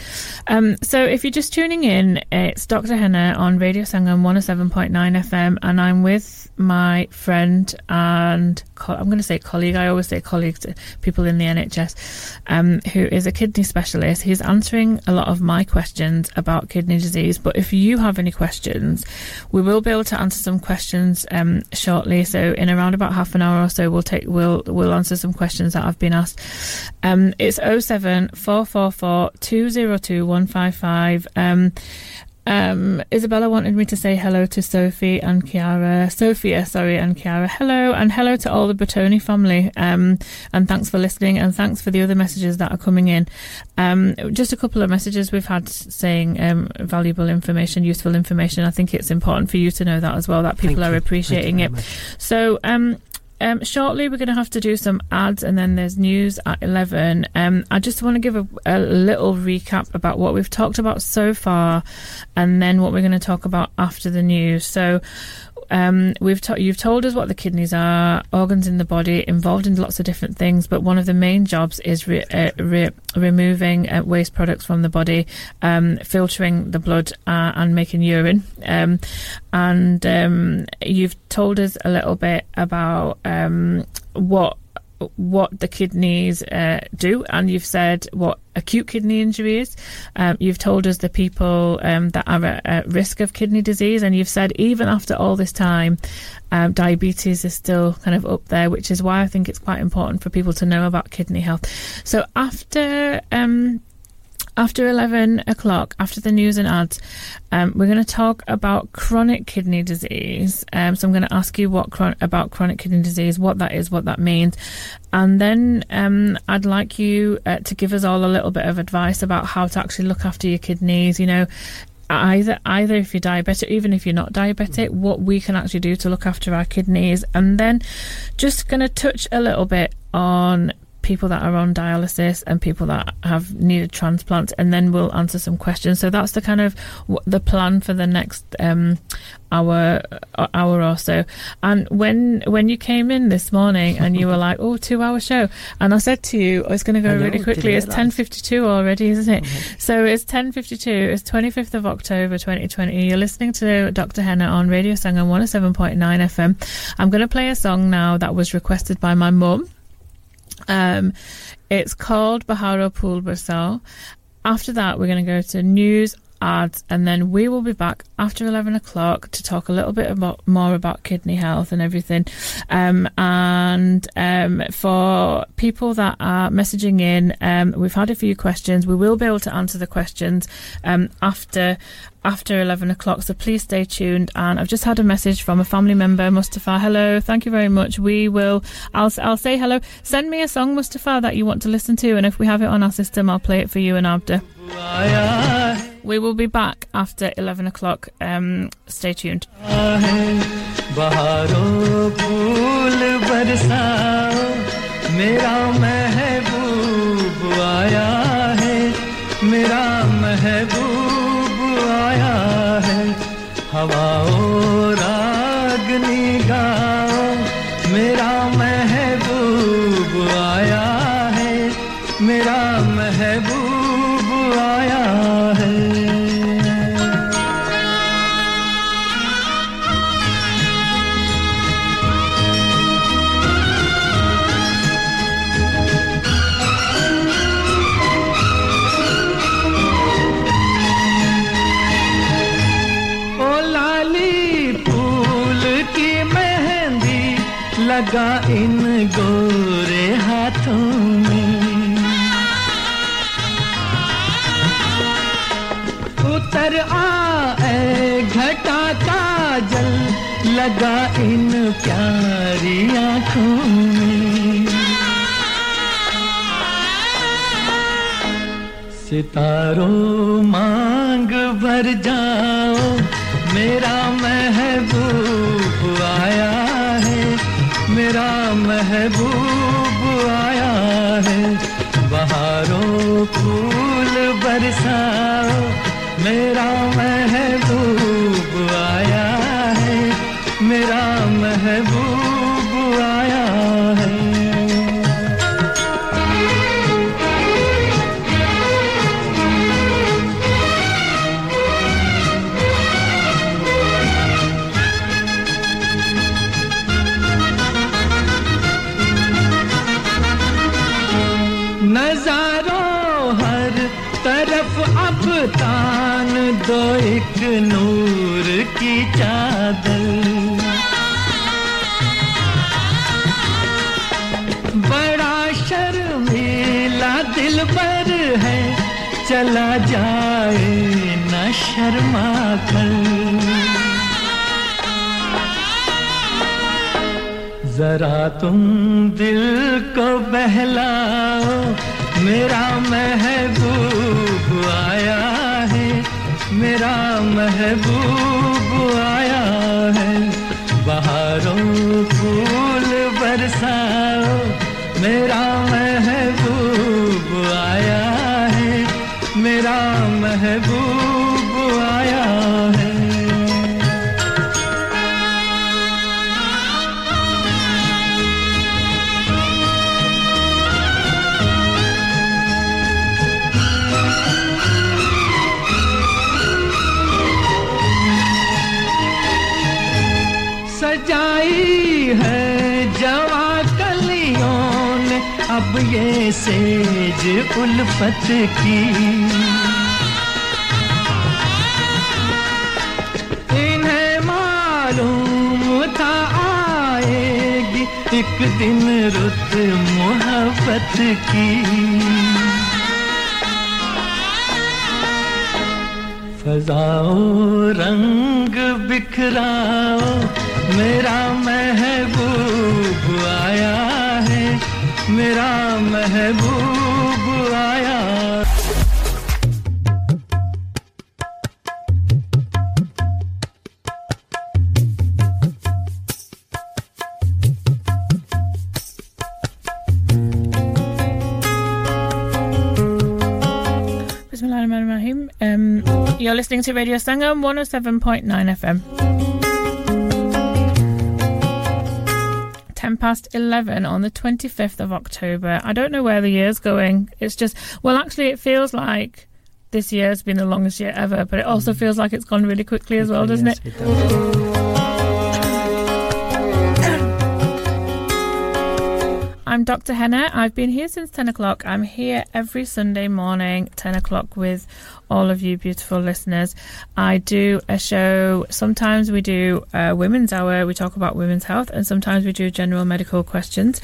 um so if you're just tuning in it's Dr. Henna on Radio Sangam 107.9 FM and I'm with my friend and I'm going to say colleague I always say colleague to people in the NHS um who is a kidney specialist he's answering a lot of my questions about kidney disease but if you have any questions we will be able to answer some questions um, shortly. So in around about half an hour or so, we'll take we'll we'll answer some questions that I've been asked. Um, it's 07 444 202 155. Um, um, Isabella wanted me to say hello to Sophie and Chiara, Sophia, sorry, and Chiara. Hello, and hello to all the Bertoni family. Um, and thanks for listening, and thanks for the other messages that are coming in. Um, just a couple of messages we've had saying um, valuable information, useful information. I think it's important for you to know that as well, that people Thank are you. appreciating it. much. So, um, shortly we're going to have to do some ads and then there's news at 11. Um, I just want to give a, a little recap about what we've talked about so far and then what we're going to talk about after the news. So, um, we've to- you've told us what the kidneys are, organs in the body, involved in lots of different things, but one of the main jobs is re- uh, re- removing uh, waste products from the body, um, filtering the blood, uh, and making urine. Um, and um, you've told us a little bit about um, what what the kidneys uh, do, and you've said what acute kidney injury is. Um, you've told us the people um, that are at, at risk of kidney disease, and you've said even after all this time, um, diabetes is still kind of up there, which is why I think it's quite important for people to know about kidney health. So after. After 11 o'clock, after the news and ads, um, we're going to talk about chronic kidney disease. Um, so I'm going to ask you what chron- about chronic kidney disease, what that is, what that means. And then um, I'd like you uh, to give us all a little bit of advice about how to actually look after your kidneys. You know, either either if you're diabetic, even if you're not diabetic, what we can actually do to look after our kidneys. And then just going to touch a little bit on people that are on dialysis and people that have needed transplants and then we'll answer some questions. So that's the kind of w- the plan for the next um hour uh, hour or so. And when when you came in this morning and you were like oh two hour show and i said to you oh, it's going to go know, really quickly. it's 10.52 already isn't it? So it's 10.52 it's 25th of october 2020 you're listening to dr henna on radio sangam 107.9 fm i'm going to play a song now that was requested by my mum um, it's called Baharon Phool. After that, we're going to go to news, ads, and then we will be back after 11 o'clock to talk a little bit about more about kidney health and everything. Um, and um, for people that are messaging in, um, we've had a few questions. We will be able to answer the questions um, after after 11 o'clock so please stay tuned. And i've just had a message from a family member mustafa. Hello thank you very much. We will i'll, I'll say hello. Send me a song mustafa that you want to listen to and if we have it on our system i'll play it for you and abda. We will be back after 11 o'clock. Um stay tuned हवाओं रागनी गाओ मेरा महबूब आया है मेरा महबूब लगा इन प्यारी आँखों में। सितारों मांग भर जाओ, मेरा महबूब आया है, मेरा महबूब आया है। बहारों फूल बरसाओ, मेरा शर्मा जरा तुम दिल को बहलाओ मेरा महबूब आया है मेरा महबूब सजाई है जवा कलियों ने अब ये सेज उल्फत की। इन्हें मालूम था आएगी एक दिन रुत मोहब्बत की। फजाओ रंग बिखराओ मेरा महबूब आया है मेरा महबूब आया Bismillahirrahmanirrahim. Um, you're listening to Radio Sangam 107.9 FM. 10 past 11 on the 25th of October. I don't know where the year's going. It's just, well, actually, it feels like this year's been the longest year ever, but it also mm. feels like it's gone really quickly as well, doesn't Yes, it? does. *coughs* I'm Dr. Henna. I've been here since 10 o'clock. I'm here every Sunday morning, 10 o'clock, with all of you beautiful listeners. I do a show. Sometimes we do a women's hour. We talk about women's health, and sometimes we do general medical questions.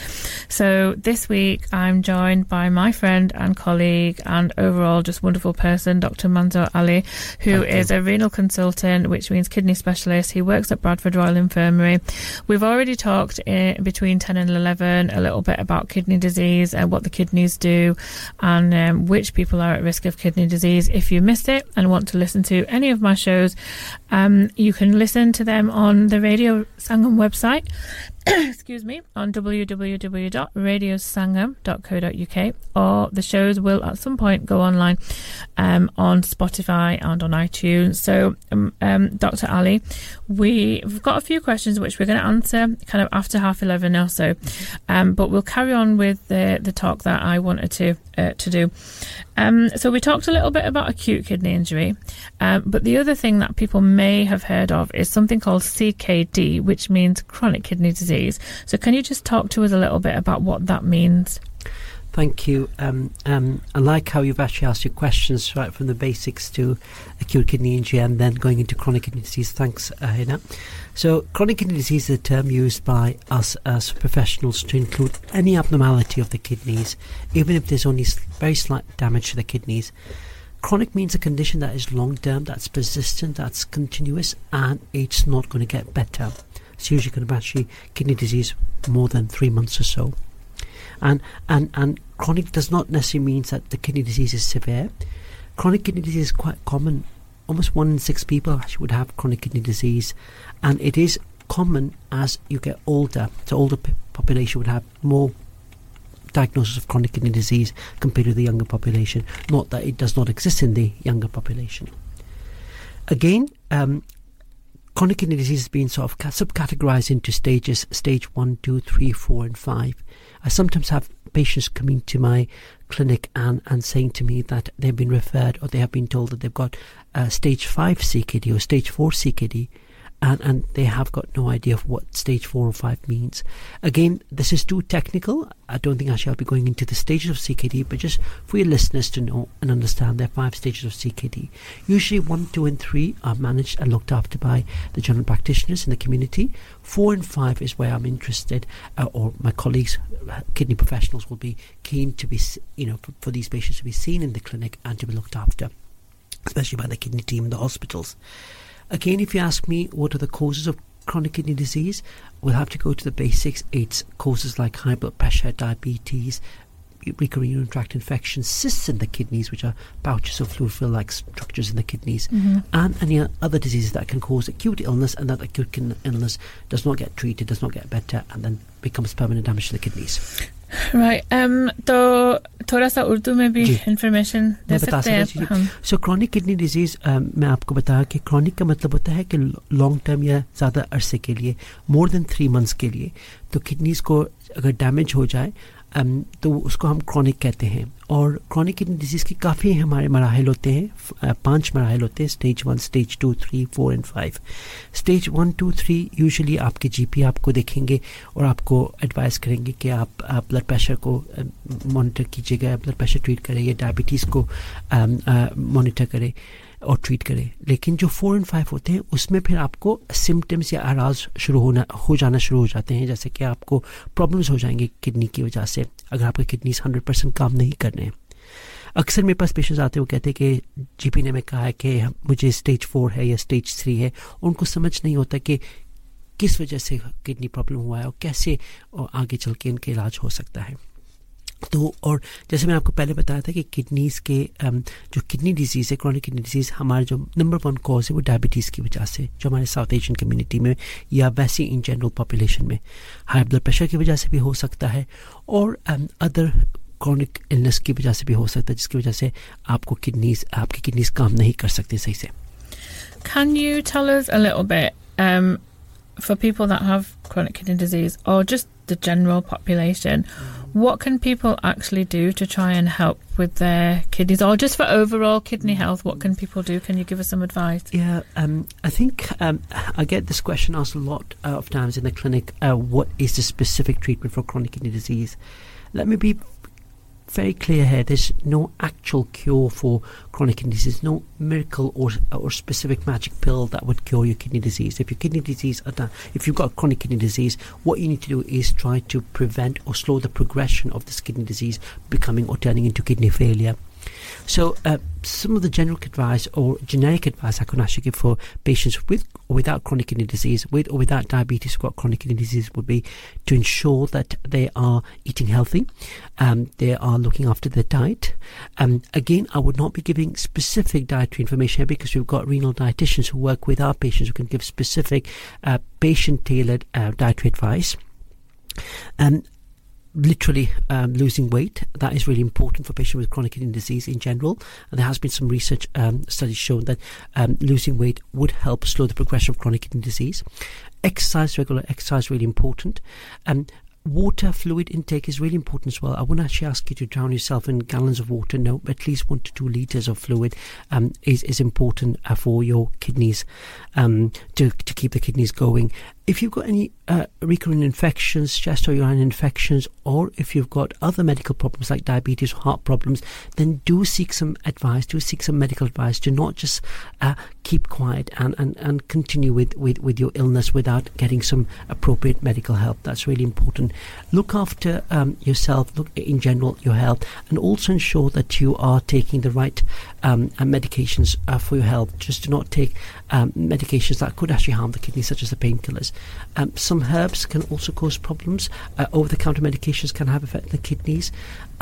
So this week, I'm joined by my friend and colleague and overall just wonderful person, Dr. Mansour Ali, who is a renal consultant, which means kidney specialist. He works at Bradford Royal Infirmary. We've already talked in between 10 and 11 a little bit about kidney disease and what the kidneys do and um, which people are at risk of kidney disease. If you missed it and want to listen to any of my shows, um, you can listen to them on the Radio Sangam website. *coughs* excuse me, on www.radiosangam.co.uk, or the shows will at some point go online um, on Spotify and on iTunes. So, um, um, Dr. Ali, we've got a few questions which we're going to answer kind of after half 11 or so, um, but we'll carry on with the, the talk that I wanted to uh, to do. Um, so we talked a little bit about acute kidney injury, um, but the other thing that people may have heard of is something called CKD, which means chronic kidney disease. So can you just talk to us a little bit about what that means? Thank you. Um, um, I like how you've actually asked your questions right from the basics to acute kidney injury and then going into chronic kidney disease. Thanks, uh, Hina. So, chronic kidney disease is a term used by us as professionals to include any abnormality of the kidneys, even if there's only very slight damage to the kidneys. Chronic means a condition that is long term, that's persistent, that's continuous, and it's not going to get better. Be actually kidney disease more than three months or so and and and chronic does not necessarily mean that the kidney disease is severe. Chronic kidney disease is quite common. Almost one in six people actually would have chronic kidney disease, and it is common as you get older. The older p- population would have more diagnosis of chronic kidney disease compared to the younger population. Not that it does not exist in the younger population. Again, um, chronic kidney disease has been sort of ca- subcategorized into stages stage one, two, three, four, and 5. I sometimes have patients coming to my clinic and, and saying to me that they've been referred or they have been told that they've got uh, stage 5 CKD or stage 4 CKD. And, and they have got no idea of what stage 4 or 5 means. Again, this is too technical. I don't think I shall be going into the stages of CKD, but just for your listeners to know and understand there are five stages of CKD. Usually 1, 2, and 3 are managed and looked after by the general practitioners in the community. 4 and 5 is where I'm interested, uh, or my colleagues, uh, kidney professionals, will be keen to be, you know, for, for these patients to be seen in the clinic and to be looked after, especially by the kidney team in the hospitals. Again, if you ask me what are the causes of chronic kidney disease, we'll have to go to the basics. It's causes like high blood pressure, diabetes, recurrent urinary tract infections, cysts in the kidneys, which are pouches of fluid filled like structures in the kidneys, Mhm. and any other diseases that can cause acute illness, and that acute illness does not get treated, does not get better, and then becomes permanent damage to the kidneys. Right. Um, तो थोड़ा सा उर्दू में भी। Information दे सकते हैं सो chronic kidney disease मैं आपको बताया कि क्रॉनिक का मतलब होता है कि लॉन्ग टर्म या ज़्यादा अरसे के लिए मोर देन थ्री मंथ्स के लिए तो किडनीज को अगर डैमेज हो जाए um, तो उसको हम क्रॉनिक कहते हैं और क्रॉनिक किडनी डिज़ीज़ के काफ़ी हमारे मराहल होते हैं पाँच मराहल होते हैं stage one stage two three four and five stage one two three usually आपके जीपी आपको देखेंगे और आपको एडवाइस करेंगे कि आप ब्लड प्रेशर को मॉनिटर कीजिएगा ब्लड प्रेशर ट्रीट करें या डायबिटीज़ को मॉनिटर करें। और ट्रीट करें। लेकिन जो फोर एंड फाइव होते हैं, उसमें फिर आपको सिम्टम्स या आराज शुरू होना, हो जाना शुरू हो जाते हैं, जैसे कि आपको प्रॉब्लम्स हो जाएँगे किडनी की वजह से, अगर आपके किडनीज हंड्रेड परसेंट काम नहीं कर रहे हैं। अक्सर मेरे पास पेशेंट्स आते हैं, वो कहते हैं कि जीपी ने मैं कहा है कि मुझे स्टेज फोर है या स्टेज थ्री है। उनको समझ नहीं होता कि किस वजह से किडनी प्रॉब्लम हुआ है और कैसे आगे चल के इनका इलाज हो सकता है। तो और जैसे मैं आपको पहले बताया था कि किडनीज के um, जो किडनी डिज़ीज़ है क्रॉनिक किडनी डिज़ीज़ हमारे जो नंबर वन कॉज है वो डायबिटीज़ की वजह से जो हमारे साउथ एशियन कम्युनिटी में या वैसी इन जनरल पॉपुलेशन में हाई ब्लड प्रेशर की वजह से भी हो सकता है और अदर क्रॉनिक इलनेस की वजह से भी हो सकता है जिसकी वजह से आपको किडनीज आपकी किडनीज काम नहीं कर सकती सही से Can you tell us a little bit um, for people that have chronic kidney disease or just the general population? What can people actually do to try and help with their kidneys or just for overall kidney health? What can people do? Can you give us some advice? Yeah, um, I think um, I get this question asked a lot uh, of times in the clinic. Uh, what is the specific treatment for chronic kidney disease? Let me be very clear here. There's no actual cure for chronic kidney disease. No miracle or or specific magic pill that would cure your kidney disease. If your kidney disease, if you've got chronic kidney disease, what you need to do is try to prevent or slow the progression of this kidney disease becoming or turning into kidney failure. So, uh, some of the general advice or generic advice I can actually give for patients with or without chronic kidney disease, with or without diabetes who've got chronic kidney disease, would be to ensure that they are eating healthy, um, they are looking after their diet. Um, again, I would not be giving specific dietary information here because we've got renal dietitians who work with our patients who can give specific uh, patient tailored uh, dietary advice. Um, literally um, losing weight. That is really important for patients with chronic kidney disease in general. And there has been some research um, studies shown that um, losing weight would help slow the progression of chronic kidney disease. Exercise, regular exercise, really important. Um, water fluid intake is really important as well. I wouldn't actually ask you to drown yourself in gallons of water. No, at least one to two liters of fluid um, is is important uh, for your kidneys um, to to keep the kidneys going. If you've got any uh, recurrent infections, chest or urine infections, or if you've got other medical problems like diabetes, heart problems, then do seek some advice. Do seek some medical advice. Do not just uh, keep quiet and, and, and continue with, with, with your illness without getting some appropriate medical help. That's really important. Look after um, yourself, look in general your health, and also ensure that you are taking the right um, uh, medications uh, for your health. Just do not take um, medications that could actually harm the kidney, such as the painkillers. Um, some herbs can also cause problems. Uh, over-the-counter medications can have effect on the kidneys.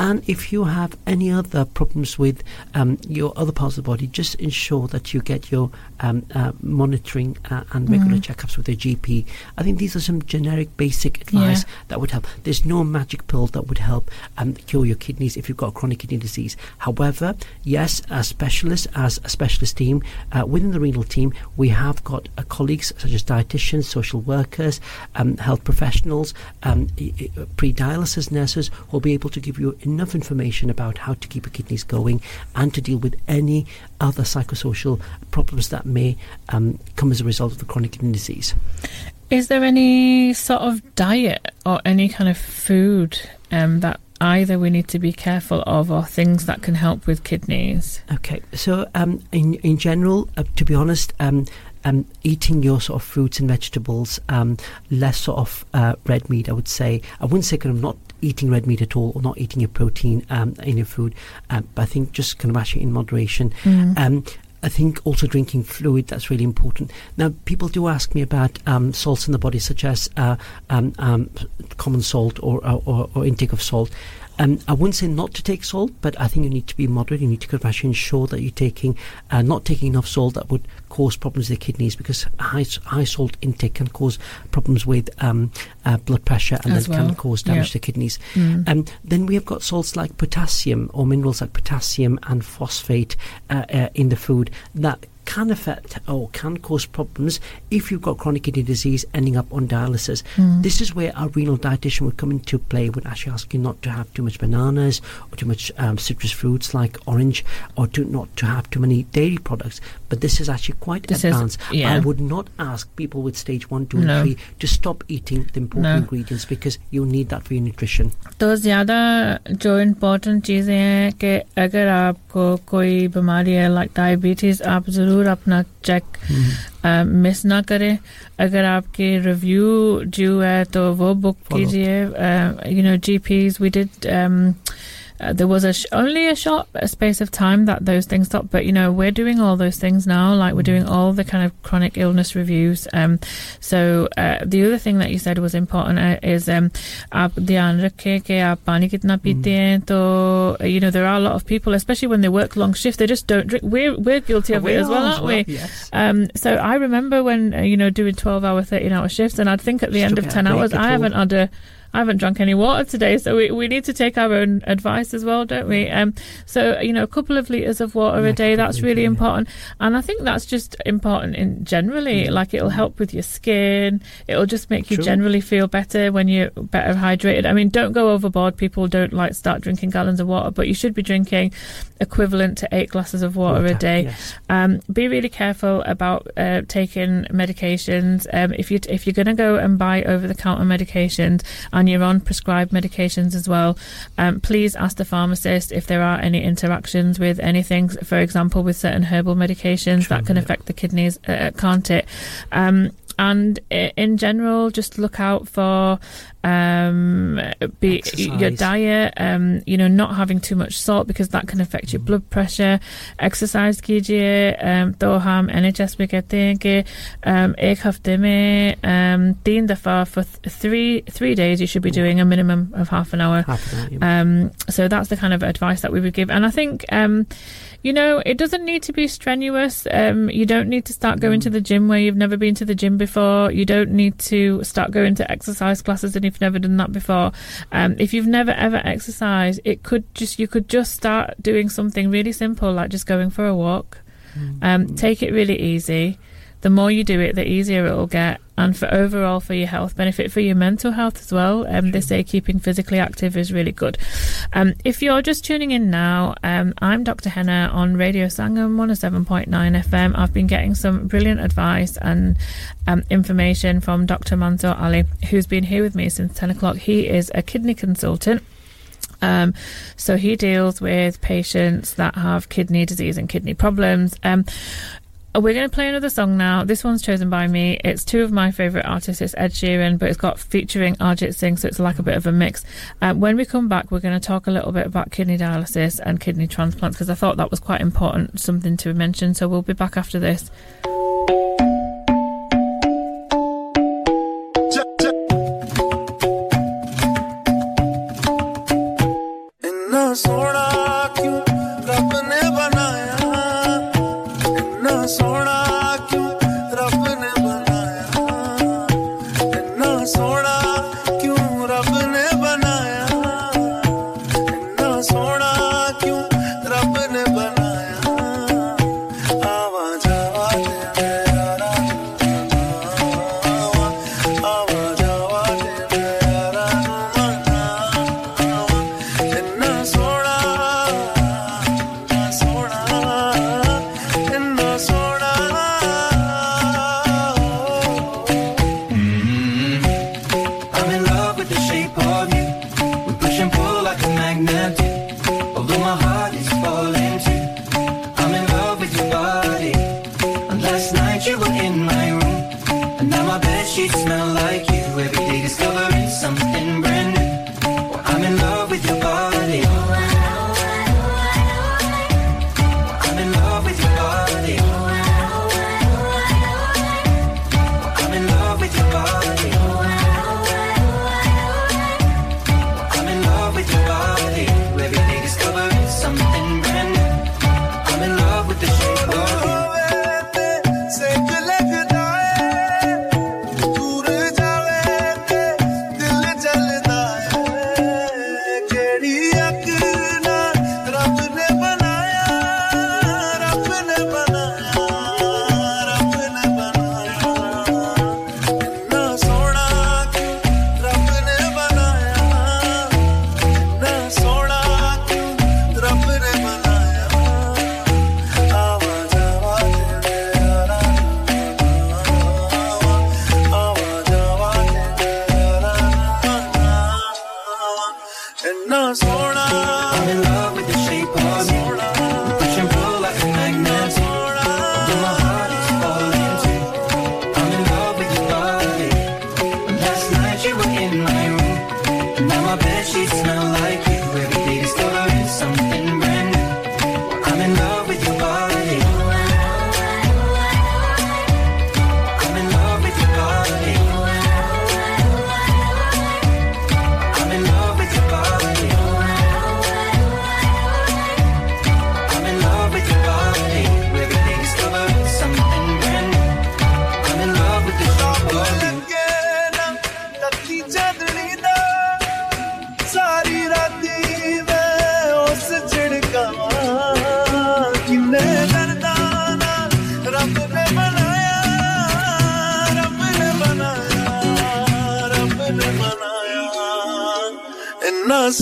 And if you have any other problems with um, your other parts of the body, just ensure that you get your um, uh, monitoring uh, and regular Mm. checkups with your GP. I think these are some generic, basic advice Yeah. that would help. There's no magic pill that would help um, cure your kidneys if you've got chronic kidney disease. However, yes, as specialists, as a specialist team uh, within the renal team, we have got uh, colleagues such as dietitians, social workers, um, health professionals, um, i- pre-dialysis nurses who will be able to give you enough information about how to keep your kidneys going and to deal with any other psychosocial problems that may um, come as a result of the chronic kidney disease. Is there any sort of diet or any kind of food um, that either we need to be careful of or things that can help with kidneys? Okay, so um, in in general, uh, to be honest, um, um, eating your sort of fruits and vegetables, um, less sort of uh, red meat, I would say. I wouldn't say kind of not eating red meat at all or not eating your protein um, in your food, um, but I think just kind of actually in moderation. Mm. I think also drinking fluid that's really important. Now, people do ask me about um, salts in the body, such as uh, um, um, common salt or, or, or intake of salt. Um, I wouldn't say not to take salt, but I think you need to be moderate. You need to actually ensure that you're taking, uh, not taking enough salt that would cause problems with the kidneys because high, high salt intake can cause problems with um, uh, blood pressure and As then can cause damage yeah. to kidneys. Mm. Um, then we have got salts like potassium or minerals like potassium and phosphate uh, uh, in the food that can affect or can cause problems if you've got chronic kidney disease ending up on dialysis. Mm. This is where our renal dietitian would come into play, would actually ask you not to have too much bananas or too much um, citrus fruits like orange or to not to have too many dairy products. But this is actually quite This is- advanced. yeah. I would not ask people with stage one, two, No. and three to stop eating the important No. ingredients because you need that for your nutrition. तो ज़्यादा जो important चीज़ें हैं कि अगर आपको कोई बीमारी है लाइक डायबिटीज़ आप ज़रूर अपना चेक मिस ना करें। अगर आपके रिव्यू ड्यू है तो वो बुक कीजिए। You know GPs we did uh, there was a sh- only a short space of time that those things stopped. But you know, we're doing all those things now. Like we're doing all the kind of chronic illness reviews. Um, so uh, the other thing that you said was important uh, is um, आप ध्यान रखें कि आप पानी कितना पीते हैं. तो uh, you know, there are a lot of people, especially when they work long shifts, they just don't drink. We're we're guilty of We it as well, are as aren't well, we? yes. Um, so I remember when uh, you know doing twelve hour, thirteen hour shifts, and I'd think at the end of Struck ten out hours, break I at all. haven't had a, I haven't drunk any water today. So we, we need to take our own advice as well, don't we? Um, so you know, a couple of liters of water a day, that's really important, and I think that's just important in generally. Like it'll help with your skin. It'll just make you Sure. generally feel better when you're better hydrated. I mean, don't go overboard. People don't like start drinking gallons of water, but you should be drinking equivalent to eight glasses of water, a day. yes. Um, be really careful about uh, taking medications. Um, if you if you're going to go and buy over the counter medications and you're on prescribed medications as well, um, please ask the pharmacist if there are any interactions with anything. For example, with certain herbal medications that can affect the kidneys, uh, can't it? Um, and in general, just look out for um, be your Exercise. diet. Um, you know, not having too much salt because that can affect your blood pressure. Exercise कीजिए um, तो हम NHS में कहते हैं कि um, एक हफ्ते में um, तीन दफा for th- three three days you should be doing a minimum of half an hour. Half an hour, yeah. Um, so that's the kind of advice that we would give. And I think, um, you know, it doesn't need to be strenuous. Um, you don't need to start going to the gym where you've never been to the gym before. You don't need to start going to exercise classes and you've never done that before. Um, if you've never ever exercised, it could just, you could just start doing something really simple, like just going for a walk. Um, take it really easy. The more you do it, the easier it will get, and for overall for your health benefit, for your mental health as well. Um, they say keeping physically active is really good. Um, if you're just tuning in now, um, I'm Dr. Henna on Radio Sangam 107.9 FM. I've been getting some brilliant advice and um, information from Dr. Mansour Ali, who's been here with me since 10 o'clock. He is a kidney consultant. Um, so he deals with patients that have kidney disease and kidney problems. Um, uh, we're going to play another song now. This one's chosen by me. It's two of my favourite artists. It's Ed Sheeran, but it's got featuring Arijit Singh, so it's like a bit of a mix. Um, when we come back, we're going to talk a little bit about kidney dialysis and kidney transplants because I thought that was quite important, something to mention. So we'll be back after this. And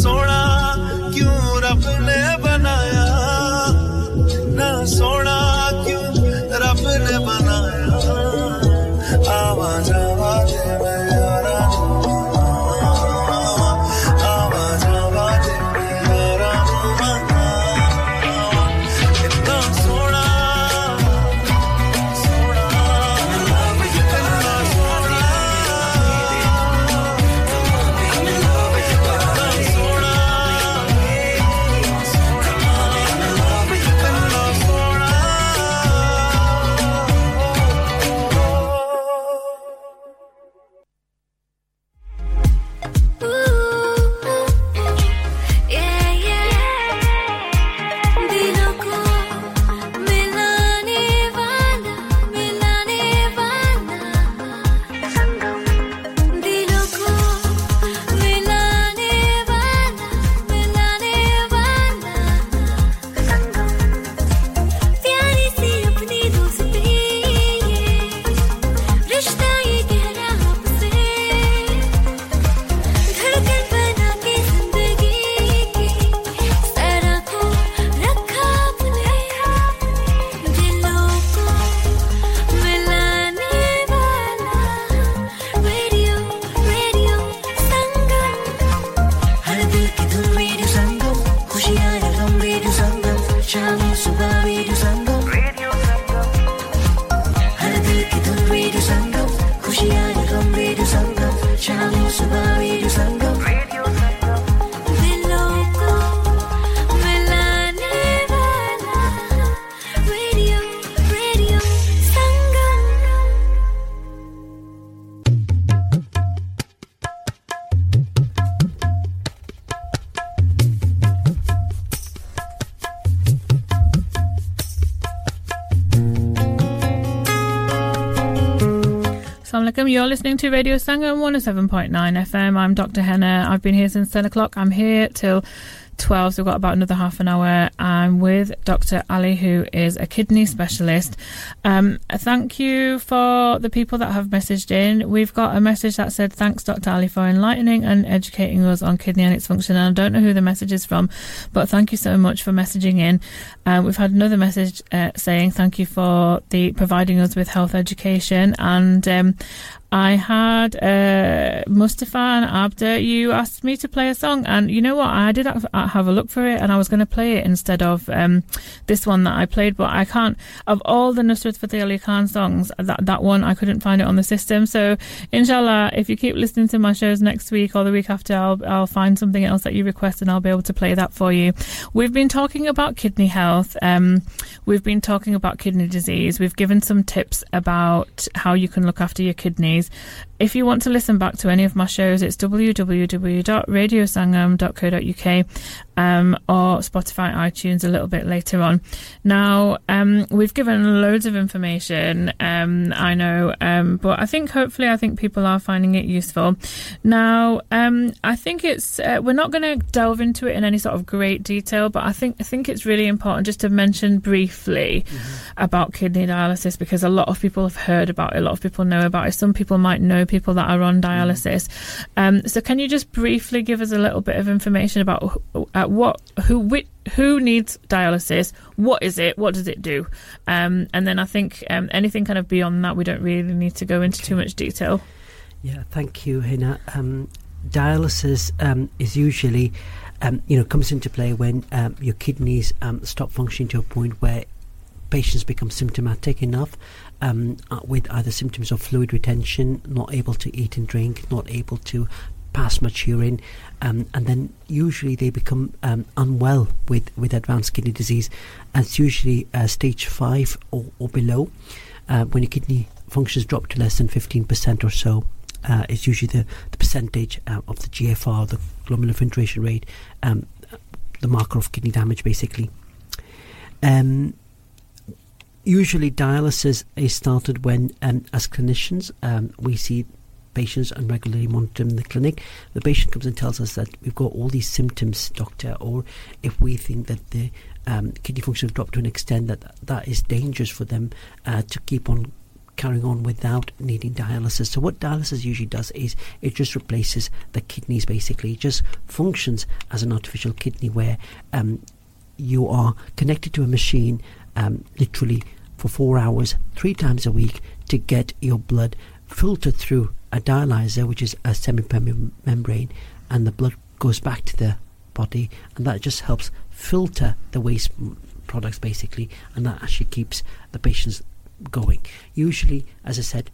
horas Alaikum. You're listening to Radio Sangam 107.9 FM. I'm Dr. Henna. I've been here since 10 o'clock. I'm here till 12, so we've got about another half an hour. I'm with Dr. Ali, who is a kidney specialist. Um, thank you for the people that have messaged in. We've got a message that said, Thanks, Dr. Ali, for enlightening and educating us on kidney and its function. And I don't know who the message is from, but thank you so much for messaging in. Um, we've had another message uh, saying, Thank you for the providing us with health education. And um, I had uh, Mustafa and Abda. You asked me to play a song, and you know what? I did have have a look for it, and I was going to play it instead of um, this one that I played, but I can't. Of all the Nusrat Fateh Ali Khan songs, that that one I couldn't find it on the system. So, inshallah, if you keep listening to my shows next week or the week after, I'll I'll find something else that you request, and I'll be able to play that for you. We've been talking about kidney health. Um, we've been talking about kidney disease. We've given some tips about how you can look after your kidneys. If you want to listen back to any of my shows, it's www.radiosangam.co.uk um, or Spotify, iTunes a little bit later on. Now, um, we've given loads of information, um, I know, um, but I think hopefully I think people are finding it useful. Now, um, I think it's uh, we're not going to delve into it in any sort of great detail, but I think I think it's really important just to mention briefly about kidney dialysis because a lot of people have heard about it, a lot of people know about it. Some people might know people that are on dialysis. Um, so, can you just briefly give us a little bit of information about uh, what who which, who needs dialysis? What is it? What does it do? Um, and then I think um, anything kind of beyond that, we don't really need to go into too much detail. Yeah, thank you, Henna. Um, dialysis um, is usually, um, you know, comes into play when um, your kidneys um, stop functioning to a point where patients become symptomatic enough um, uh, with either symptoms of fluid retention, not able to eat and drink, not able to pass much urine, um, and then usually they become um, unwell with, with advanced kidney disease. And it's usually uh, stage five or, or below. Uh, when your kidney functions drop to less than 15% or so, uh, it's usually the, the percentage uh, of the GFR, the glomerular filtration rate, um, the marker of kidney damage, basically. Um, usually, dialysis is started when, um, as clinicians, um, we see patients and regularly monitor them in the clinic. The patient comes and tells us that we've got all these symptoms, doctor, or if we think that the um, kidney function has dropped to an extent that that is dangerous for them uh, to keep on carrying on without needing dialysis. So what dialysis usually does is it just replaces the kidneys basically. It just functions as an artificial kidney where um, you are connected to a machine um, literally for four hours, three times a week to get your blood filtered through a dialyzer, which is a semi-permeable membrane, and the blood goes back to the body, and that just helps filter the waste products basically, and that actually keeps the patients going. Usually, as I said,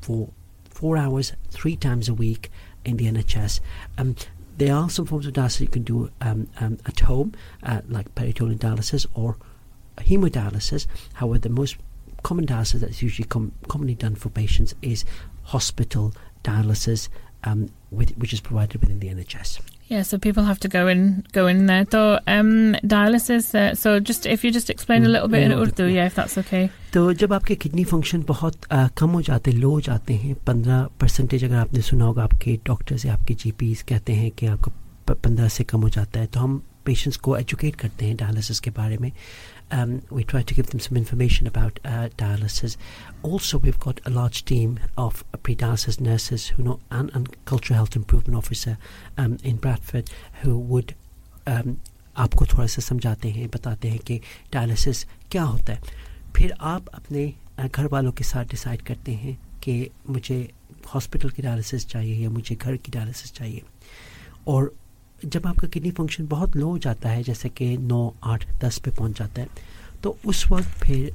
for four hours, three times a week in the NHS. Um, there are some forms of dialysis you can do um, um, at home, uh, like peritoneal dialysis or hemodialysis. However, the most common dialysis that's usually com- commonly done for patients is hospital dialysis, um, with, which is provided within the NHS. Yeah, so people have to go in go in there. So um, dialysis. Uh, so just if you just explain a little bit in Mm, Urdu, yeah, if that's okay. तो जब आपके kidney function बहुत अ, कम हो जाते हैं लो हो जाते हैं पंद्रह परसेंटेज अगर आपने सुना होगा आपके डॉक्टर्स या आपके जीपीस कहते हैं कि आपका पंद्रह से कम हो जाता है तो हम पेशेंट्स को एजुकेट करते हैं डायलिसिस के बारे में um, we try to give them some information about uh, dialysis. Also, we've got a large team of pre-dialysis nurses who know and, and cultural health improvement officer um, in Bradford who would um, आपको थोड़ा सा समझाते हैं बताते हैं कि dialysis क्या होता है फिर आप अपने अ, घर वालों के साथ डिसाइड करते हैं कि मुझे हॉस्पिटल की डायलिसिस चाहिए या मुझे घर की डायलिसिस चाहिए और जब आपका किडनी फ़ंक्शन बहुत लो हो जाता है जैसे कि नौ आठ दस पे पहुँच जाता है तो उस वक्त फिर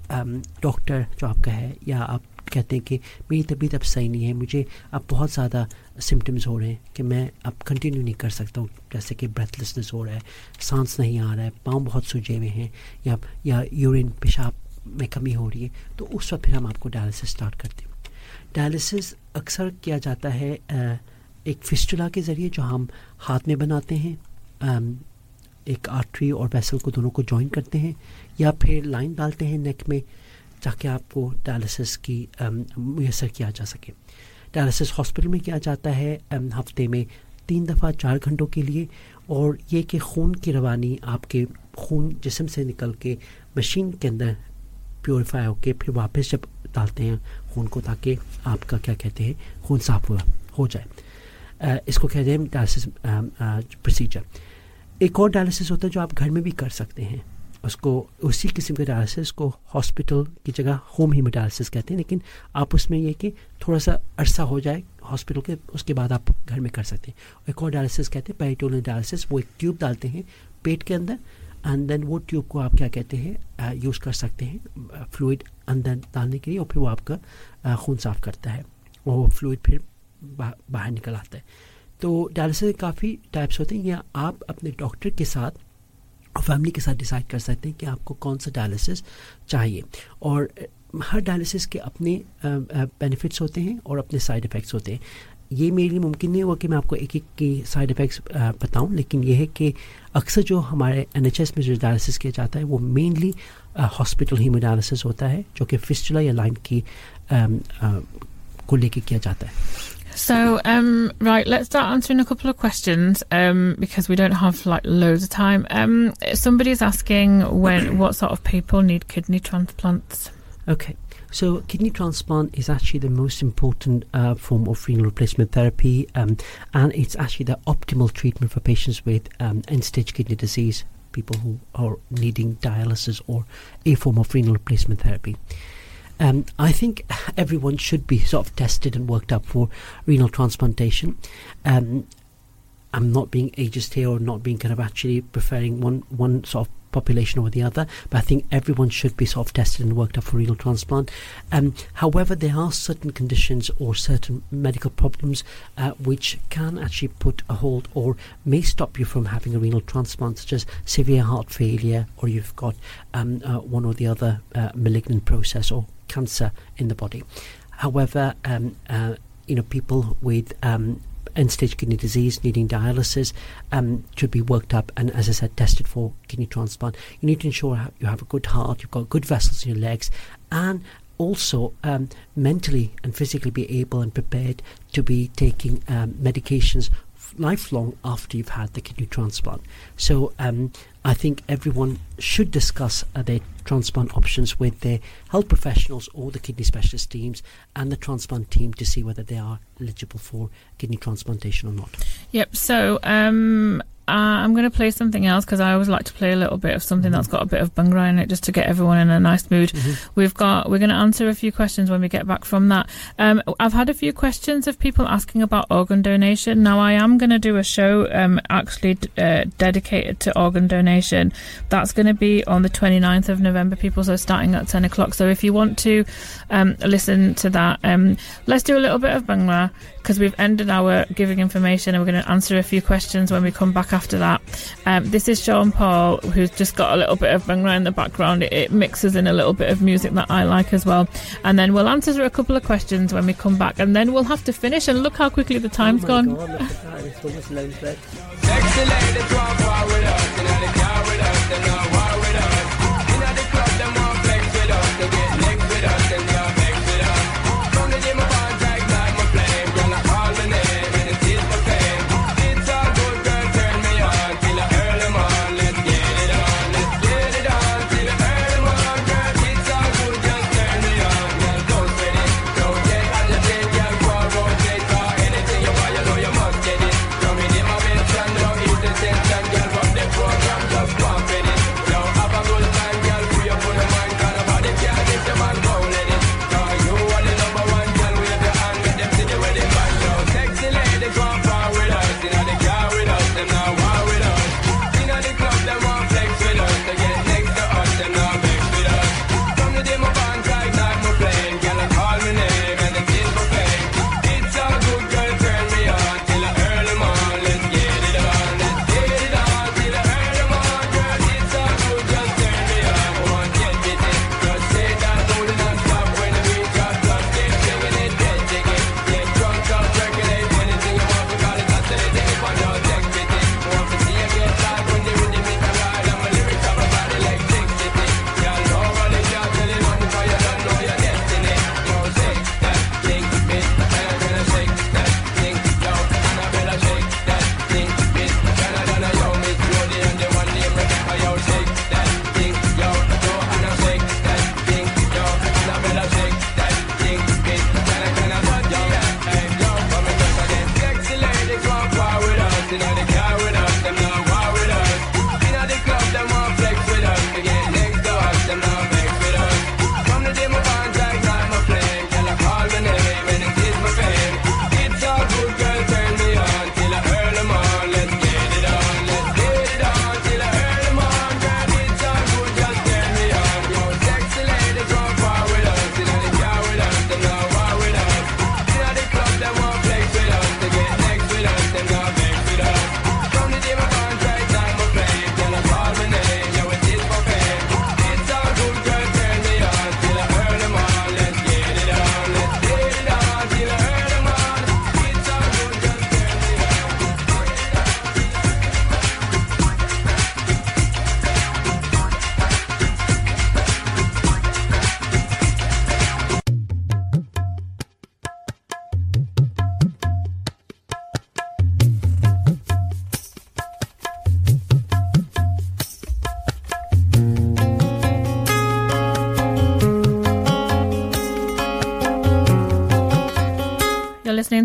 डॉक्टर जो आपका है या आप कहते हैं कि मेरी तबीयत अब सही नहीं है मुझे अब बहुत ज़्यादा सिम्टम्स हो रहे हैं कि मैं अब कंटिन्यू नहीं कर सकता हूँ जैसे कि ब्रेथलेसनेस हो रहा है सांस नहीं आ रहा है पाँव बहुत सूजे हुए हैं या या यूरिन पेशाब में कमी हो रही है तो उस वक्त फिर हम आपको डायलिसिस स्टार्ट करते हैं। डायलिसिस अक्सर किया जाता है अ, एक फिस्टुला के ज़रिए जो हम हाथ में बनाते हैं एक आर्टरी और वेसल को दोनों को जॉइन करते हैं, या फिर लाइन डालते हैं नेक में ताकि आपको डायलिसिस की मैसर किया जा सके। डायलिसिस हॉस्पिटल में किया जाता है हफ़्ते में तीन दफ़ा चार घंटों के लिए, और ये कि खून की रवानी आपके खून जिसम से निकल के मशीन के अंदर प्योरीफाई होके फिर वापस जब डालते हैं खून को ताकि आपका क्या कहते हैं, खून साफ़ हुआ हो जाए। इसको कहते हैं डायलिसिस प्रोसीजर एक और डायलिसिस होता है जो आप घर में भी कर सकते हैं। उसको, उसी किस्म के डायलिसिस को हॉस्पिटल की जगह होम हीमोडायलिसिस कहते हैं, लेकिन आप उसमें यह कि थोड़ा सा अरसा हो जाए हॉस्पिटल के, उसके बाद आप घर में कर सकते हैं। एक और डायलिसिस कहते हैं पेरिटोनियल डायलिसिस वो एक ट्यूब डालते हैं पेट के अंदर एंड देन वो ट्यूब को आप क्या कहते हैं यूज़ कर सकते हैं फ्लूड अंदर डालने के लिए, और फिर वो आपका खून साफ़ करता है। वो फ्लूड फिर बाहर निकल आता है। तो डायलिसिस काफ़ी टाइप्स होते हैं। या आप अपने डॉक्टर के साथ और फैमिली के साथ डिसाइड कर सकते हैं कि आपको कौन सा डायलिसिस चाहिए। और हर डायलिसिस के अपने बेनिफिट्स होते हैं और अपने साइड इफ़ेक्ट्स होते हैं। ये मेरे लिए मुमकिन नहीं हुआ कि मैं आपको एक एक की साइड इफ़ेक्ट्स बताऊँ लेकिन यह है कि अक्सर जो हमारे एनएचएस में जो डायलिसिस किया जाता है वो मेनली हॉस्पिटल हीमोडायलिसिस होता है जो कि फिस्टुला या लाइन की अम, अ, को लेके किया जाता है। So, um, right, let's start answering a couple of questions um, because we don't have like loads of time. Um, somebody's asking when *clears throat* what sort of people need kidney transplants. Okay, so kidney transplant is actually the most important uh, form of renal replacement therapy, um, and it's actually the optimal treatment for patients with um, end-stage kidney disease, people who are needing dialysis or a form of renal replacement therapy. Um, I think everyone should be sort of tested and worked up for renal transplantation. Um, I'm not being ageist here or not being kind of actually preferring one one sort of population over the other, but I think everyone should be sort of tested and worked up for renal transplant. Um, however, there are certain conditions or certain medical problems uh, which can actually put a hold or may stop you from having a renal transplant, such as severe heart failure, or you've got um, uh, one or the other uh, malignant process or cancer in the body. However, um, uh, you know, people with um, end-stage kidney disease needing dialysis um, should be worked up and, as I said, tested for kidney transplant. You need to ensure you have a good heart, you've got good vessels in your legs, and also um, mentally and physically be able and prepared to be taking um, medications lifelong after you've had the kidney transplant. So um, I think everyone should discuss uh, their transplant options with their health professionals or the kidney specialist teams and the transplant team to see whether they are eligible for kidney transplantation or not. Yep. So um, uh, I'm going to play something else because I always like to play a little bit of something that's got a bit of bhangra in it, just to get everyone in a nice mood. We've got we're going to answer a few questions when we get back from that. Um, I've had a few questions of people asking about organ donation. Now I am going to do a show um, actually d- uh, dedicated to organ donation. That's going to be on the 29th of November, people. So starting at 10 o'clock. So if you want to um, listen to that, um, let's do a little bit of bhangra because we've ended our giving information and we're going to answer a few questions when we come back after that. Um, this is Sean Paul, who's just got a little bit of bhangra in the background. It, it mixes in a little bit of music that I like as well. And then we'll answer a couple of questions when we come back, and then we'll have to finish. And look how quickly the time's gone. Sexy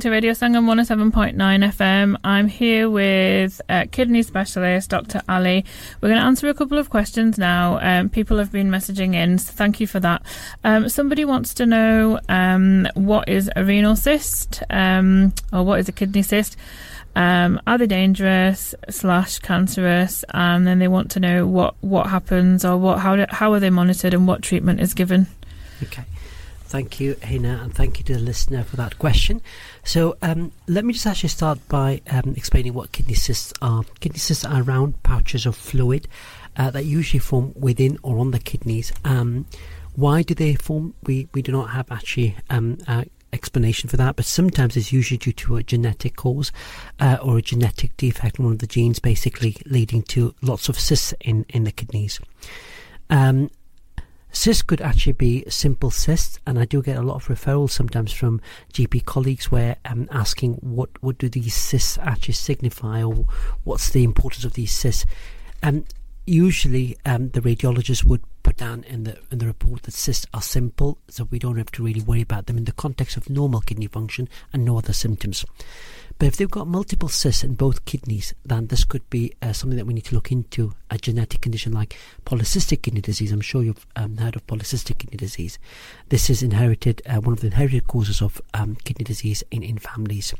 to Radio Sangam 107.9 FM. I'm here with uh, kidney specialist Dr. Ali. We're going to answer a couple of questions now. Um, people have been messaging in, so thank you for that. Um, somebody wants to know um, what is a renal cyst um, or what is a kidney cyst. Um, are they dangerous slash cancerous? And then they want to know what, what happens or what how do, how are they monitored and what treatment is given. Okay. Thank you, Henna, and thank you to the listener for that question. So, um, let me just actually start by um, explaining what kidney cysts are. Kidney cysts are round pouches of fluid uh, that usually form within or on the kidneys. Um, why do they form? We, we do not have actually um, explanation for that, but sometimes it's usually due to a genetic cause uh, or a genetic defect in one of the genes, basically leading to lots of cysts in, in the kidneys. Um, Cysts could actually be simple cysts, and I do get a lot of referrals sometimes from GP colleagues where um, asking what what do these cysts actually signify, or what's the importance of these cysts. Um, usually, um, the radiologist would put down in the in the report that cysts are simple, so we don't have to really worry about them in the context of normal kidney function and no other symptoms. But if they've got multiple cysts in both kidneys, then this could be uh, something that we need to look into a genetic condition like polycystic kidney disease. I'm sure you've um, heard of polycystic kidney disease. This is inherited, uh, one of the inherited causes of um, kidney disease in, in families.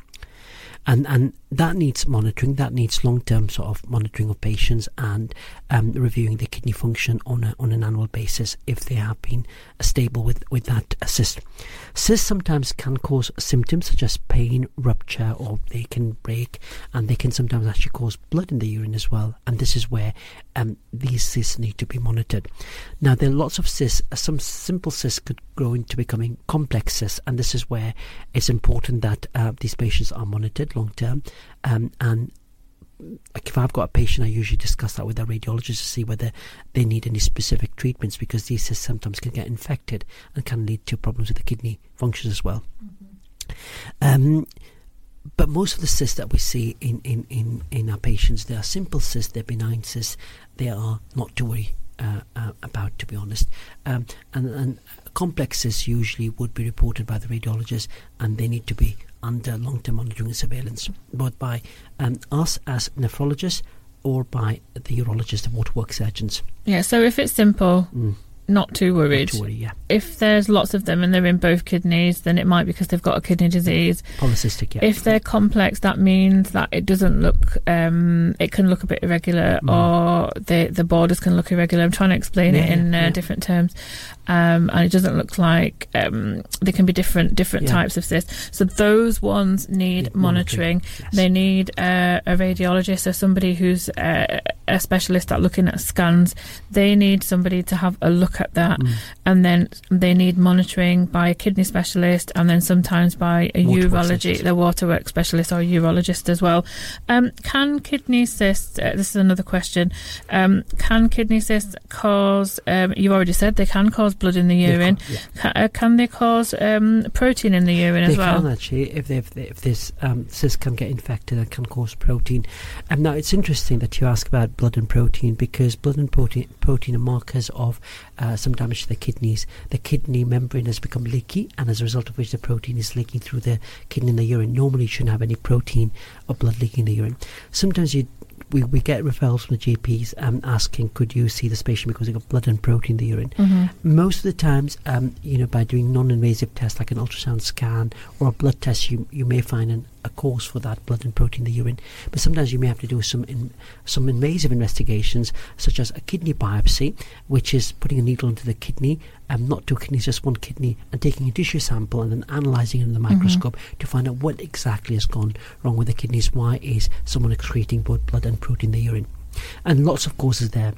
And, and that needs monitoring. That needs long term sort of monitoring of patients and um, reviewing their kidney function on a, on an annual basis if they have been stable with, with that cyst. Cysts sometimes can cause symptoms such as pain, rupture, or they can break, and they can sometimes actually cause blood in the urine as well. And this is where um, these cysts need to be monitored. Now, there are lots of cysts. Some simple cysts could grow into becoming complex cysts, and this is where it's important that uh, these patients are monitored long term. Um, and like if I've got a patient, I usually discuss that with a radiologist to see whether they need any specific treatments because these cysts sometimes can get infected and can lead to problems with the kidney functions as well. Um, but most of the cysts that we see in, in, in, in our patients, they are simple cysts, they're benign cysts, they are not to worry uh, uh, about, to be honest. Um, and, and complex cysts usually would be reported by the radiologist and they need to be under long term monitoring and surveillance, both by um, us as nephrologists or by the urologist, the waterwork surgeons. Yeah, so if it's simple, Mm. Not too worried. Not to worry, yeah. If there's lots of them and they're in both kidneys, then it might be because they've got a kidney disease. Polycystic, yeah. If they're complex, that means that it doesn't look, um, it can look a bit irregular, Mm. or the the borders can look irregular. I'm trying to explain it Yeah, in uh, yeah. different terms, um, and it doesn't look like um, there can be different different types of cysts. So those ones need monitoring. They need uh, a radiologist or somebody who's uh, a specialist at looking at scans. They need somebody to have a look at that, Mm. and then they need monitoring by a kidney specialist, and then sometimes by a Waterwork urology, the waterwork specialist or urologist as well. Um, can kidney cysts? Uh, this is another question. Um, can kidney cysts cause? Um, you already said they can cause blood in the urine. can, yeah. Ca- uh, can they cause um, protein in the urine they as well? They can actually, if they, if, they, if this um, cyst can get infected and can cause protein. And now it's interesting that you ask about blood and protein because blood and protein protein are markers of uh, some damage to the kidneys. The kidney membrane has become leaky, and as a result of which the protein is leaking through the kidney in the urine. Normally, you shouldn't have any protein or blood leaking in the urine. Sometimes you we, we get referrals from the GPs um, asking, could you see this patient because they've got blood and protein in the urine? Mhm. Most of the times, um, you know, by doing non-invasive tests like an ultrasound scan or a blood test, you you may find an, a cause for that blood and protein in the urine. But sometimes you may have to do some in, some invasive investigations, such as a kidney biopsy, which is putting a needle into the kidney, um, not two kidneys, just one kidney, and taking a tissue sample and then analysing it in the Mhm. microscope to find out what exactly has gone wrong with the kidneys. Why is someone excreting both blood and protein in the urine? And lots of causes there.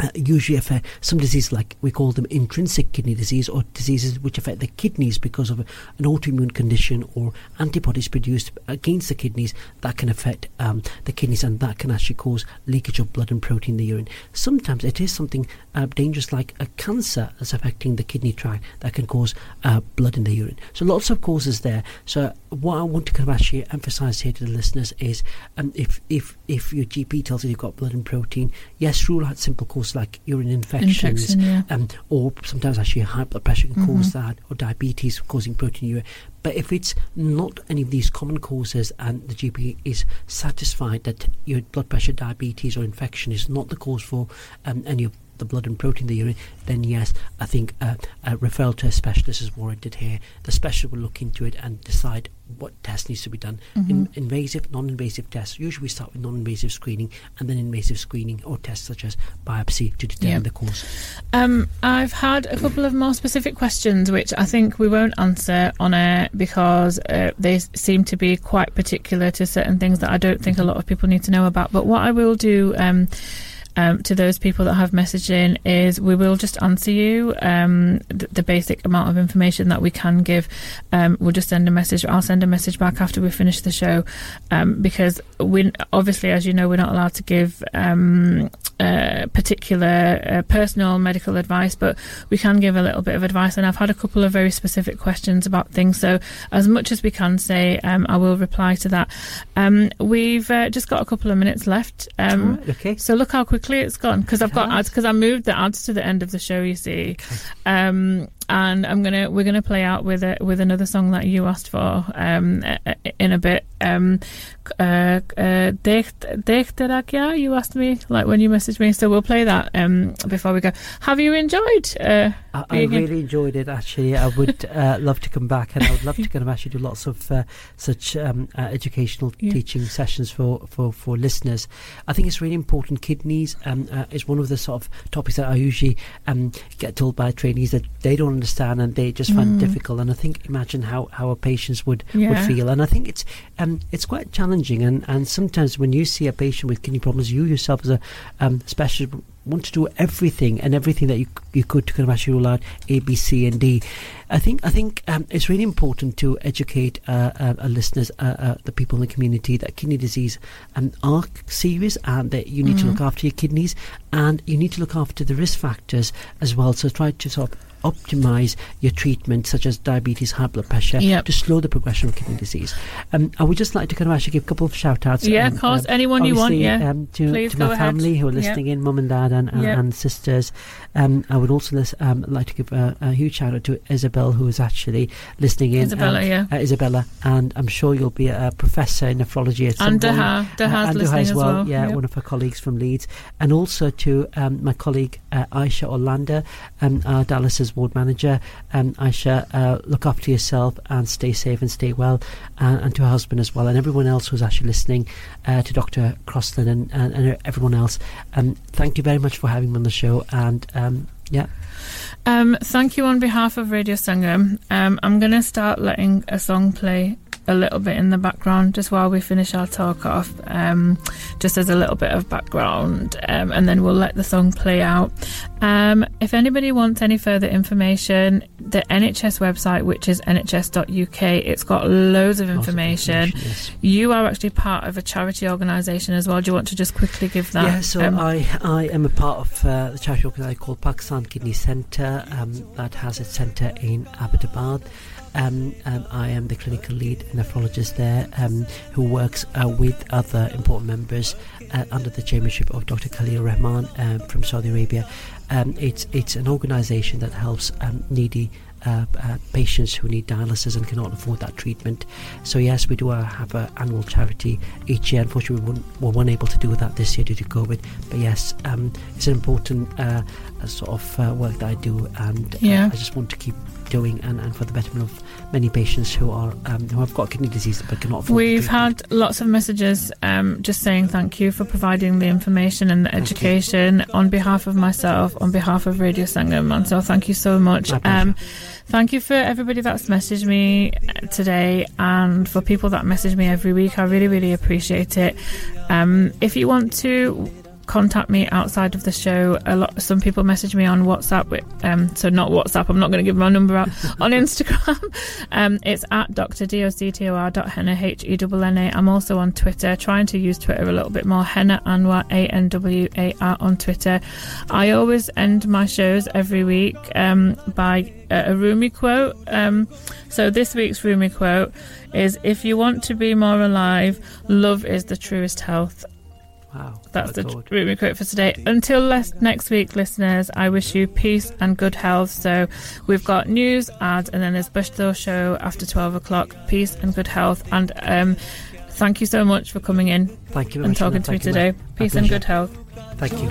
Uh, usually affect some diseases like we call them intrinsic kidney disease or diseases which affect the kidneys because of an autoimmune condition or antibodies produced against the kidneys that can affect um, the kidneys and that can actually cause leakage of blood and protein in the urine. Sometimes it is something uh, dangerous like a cancer that's affecting the kidney tract that can cause uh, blood in the urine. So lots of causes there. So what I want to kind of actually emphasize here to the listeners is um, if if if your GP tells you you've got blood and protein, yes, rule out simple causes like urine infections, Infection, yeah. um, or sometimes actually high blood pressure can cause Mhm. that, or diabetes causing proteinuria. But if it's not any of these common causes and the GP is satisfied that your blood pressure, diabetes, or infection is not the cause for um, any of the blood and protein in the urine, then yes, I think uh, a referral to a specialist is warranted here. The specialist will look into it and decide what test needs to be done. In, Mhm. invasive, non-invasive tests. Usually we start with non-invasive screening and then invasive screening or tests such as biopsy to determine Yeah. the cause. Um, I've had a couple of more specific questions, which I think we won't answer on air because uh, they seem to be quite particular to certain things that I don't think a lot of people need to know about. But what I will do. Um, um, to those people that have messaged in is we will just answer you um, th- the basic amount of information that we can give. Um, we'll just send a message. I'll send a message back after we finish the show um, because we obviously, as you know, we're not allowed to give um, uh, particular uh, personal medical advice, but we can give a little bit of advice. And I've had a couple of very specific questions about things. So, as much as we can say, um, I will reply to that. Um, we've uh, just got a couple of minutes left. Um, okay. So, look how quickly it's gone because I've got ads because I moved the ads to the end of the show, you see. Um, and I'm gonna we're gonna play out with a, with another song that you asked for um, in a bit. Um, uh, uh, Dekh Dekh Tera Kya? You asked me like when you messaged me, so we'll play that um, before we go. Have you enjoyed? Uh, I, I really enjoyed it. Actually, I would *laughs* uh, love to come back, and I would love to kind of actually do lots of uh, such um, uh, educational Yeah. teaching sessions for, for, for listeners. I think it's really important. Kidneys um, uh, is one of the sort of topics that I usually um, get told by trainees that they don't understand and they just find Mm. it difficult. And I think imagine how, how our patients would, would feel. And I think it's um, it's quite challenging. And, and sometimes when you see a patient with kidney problems, you yourself as a um, specialist want to do everything and everything that you you could to kind of actually rule out A, B, C, and D. I think I think um, it's really important to educate uh, uh, our listeners, uh, uh, the people in the community, that kidney disease um, are serious and that you need to Mhm. look after your kidneys and you need to look after the risk factors as well. So try to sort of optimize your treatment such as diabetes high blood pressure Yep. to slow the progression of kidney disease um, I would just like to kind of actually give a couple of shout outs Yeah, of course. Anyone you want, yeah. um, to, Please to my ahead. family who are Yep. listening in mum and dad and, and, Yep. and sisters um, I would also lis- um, like to give a, a huge shout out to Isabel who is actually listening in Isabella, um, yeah. uh, Isabella and I'm sure you'll be a professor in nephrology at some And point Daha- Daha's and Daha listening as well, well, yeah yep. one of her colleagues from Leeds and also to um, my colleague uh, Aisha Orlando um, our dialysis ward manager um, Aisha uh, look after yourself and stay safe and stay well uh, and to her husband as well and everyone else who's actually listening uh, to Dr. Crossland and, and, and everyone else um, thank you very much for having me on the show and um, yeah Um, thank you on behalf of Radio Sangam. Um, I'm going to start letting a song play a little bit in the background just while we finish our talk off, um, just as a little bit of background, um, and then we'll let the song play out. Um, if anybody wants any further information, the NHS website, which is nhs.uk, it's got loads of information. You are actually part of a charity organisation as well. Do you want to just quickly give that? Yeah, so um, I, I am a part of uh, the charity organisation called Pakistan Kidney Centre um, that has its centre in Abbottabad. Um, um, I am the clinical lead nephrologist there um, who works uh, with other important members uh, under the chairmanship of Dr. Khalil Rahman um, from Saudi Arabia. Um, it's, it's an organisation that helps um, needy uh, uh, patients who need dialysis and cannot afford that treatment. So yes, we do uh, have an annual charity each year. Unfortunately, we weren't, we weren't able to do that this year due to COVID. But yes, um, it's an important uh, uh, sort of uh, work that I do, and uh, Yeah. I just want to keep doing and, and for the betterment of many patients who are um, who have got kidney disease but cannot afford. We've had lots of messages um, just saying thank you for providing the information and the education on behalf of myself, on behalf of Radio Sangam. And so thank you so much. Um, thank you for everybody that's messaged me today and for people that message me every week. I really, really appreciate it. Um, if you want to contact me outside of the show. A lot some people message me on whatsapp with, um so not whatsapp i'm not going to give my number out *laughs* on instagram. *laughs* Um it's at dr doctor dot henna h-e-n-n-a i'm also on twitter trying to use twitter a little bit more. Henna anwar a-n-w-a-r on twitter. I always end my shows every week um by a, a rumi quote. Um so this week's rumi quote is if you want to be more alive love is the truest health Wow. that's the good. Rumi quote for today. Until les- next week, listeners, I wish you peace and good health. So we've got news, ads, and then there's Bushthor show after 12 o'clock. Peace and good health. And um, thank you so much for coming in Thank you very and much, talking to me you, today. Peace and good health. Thank you.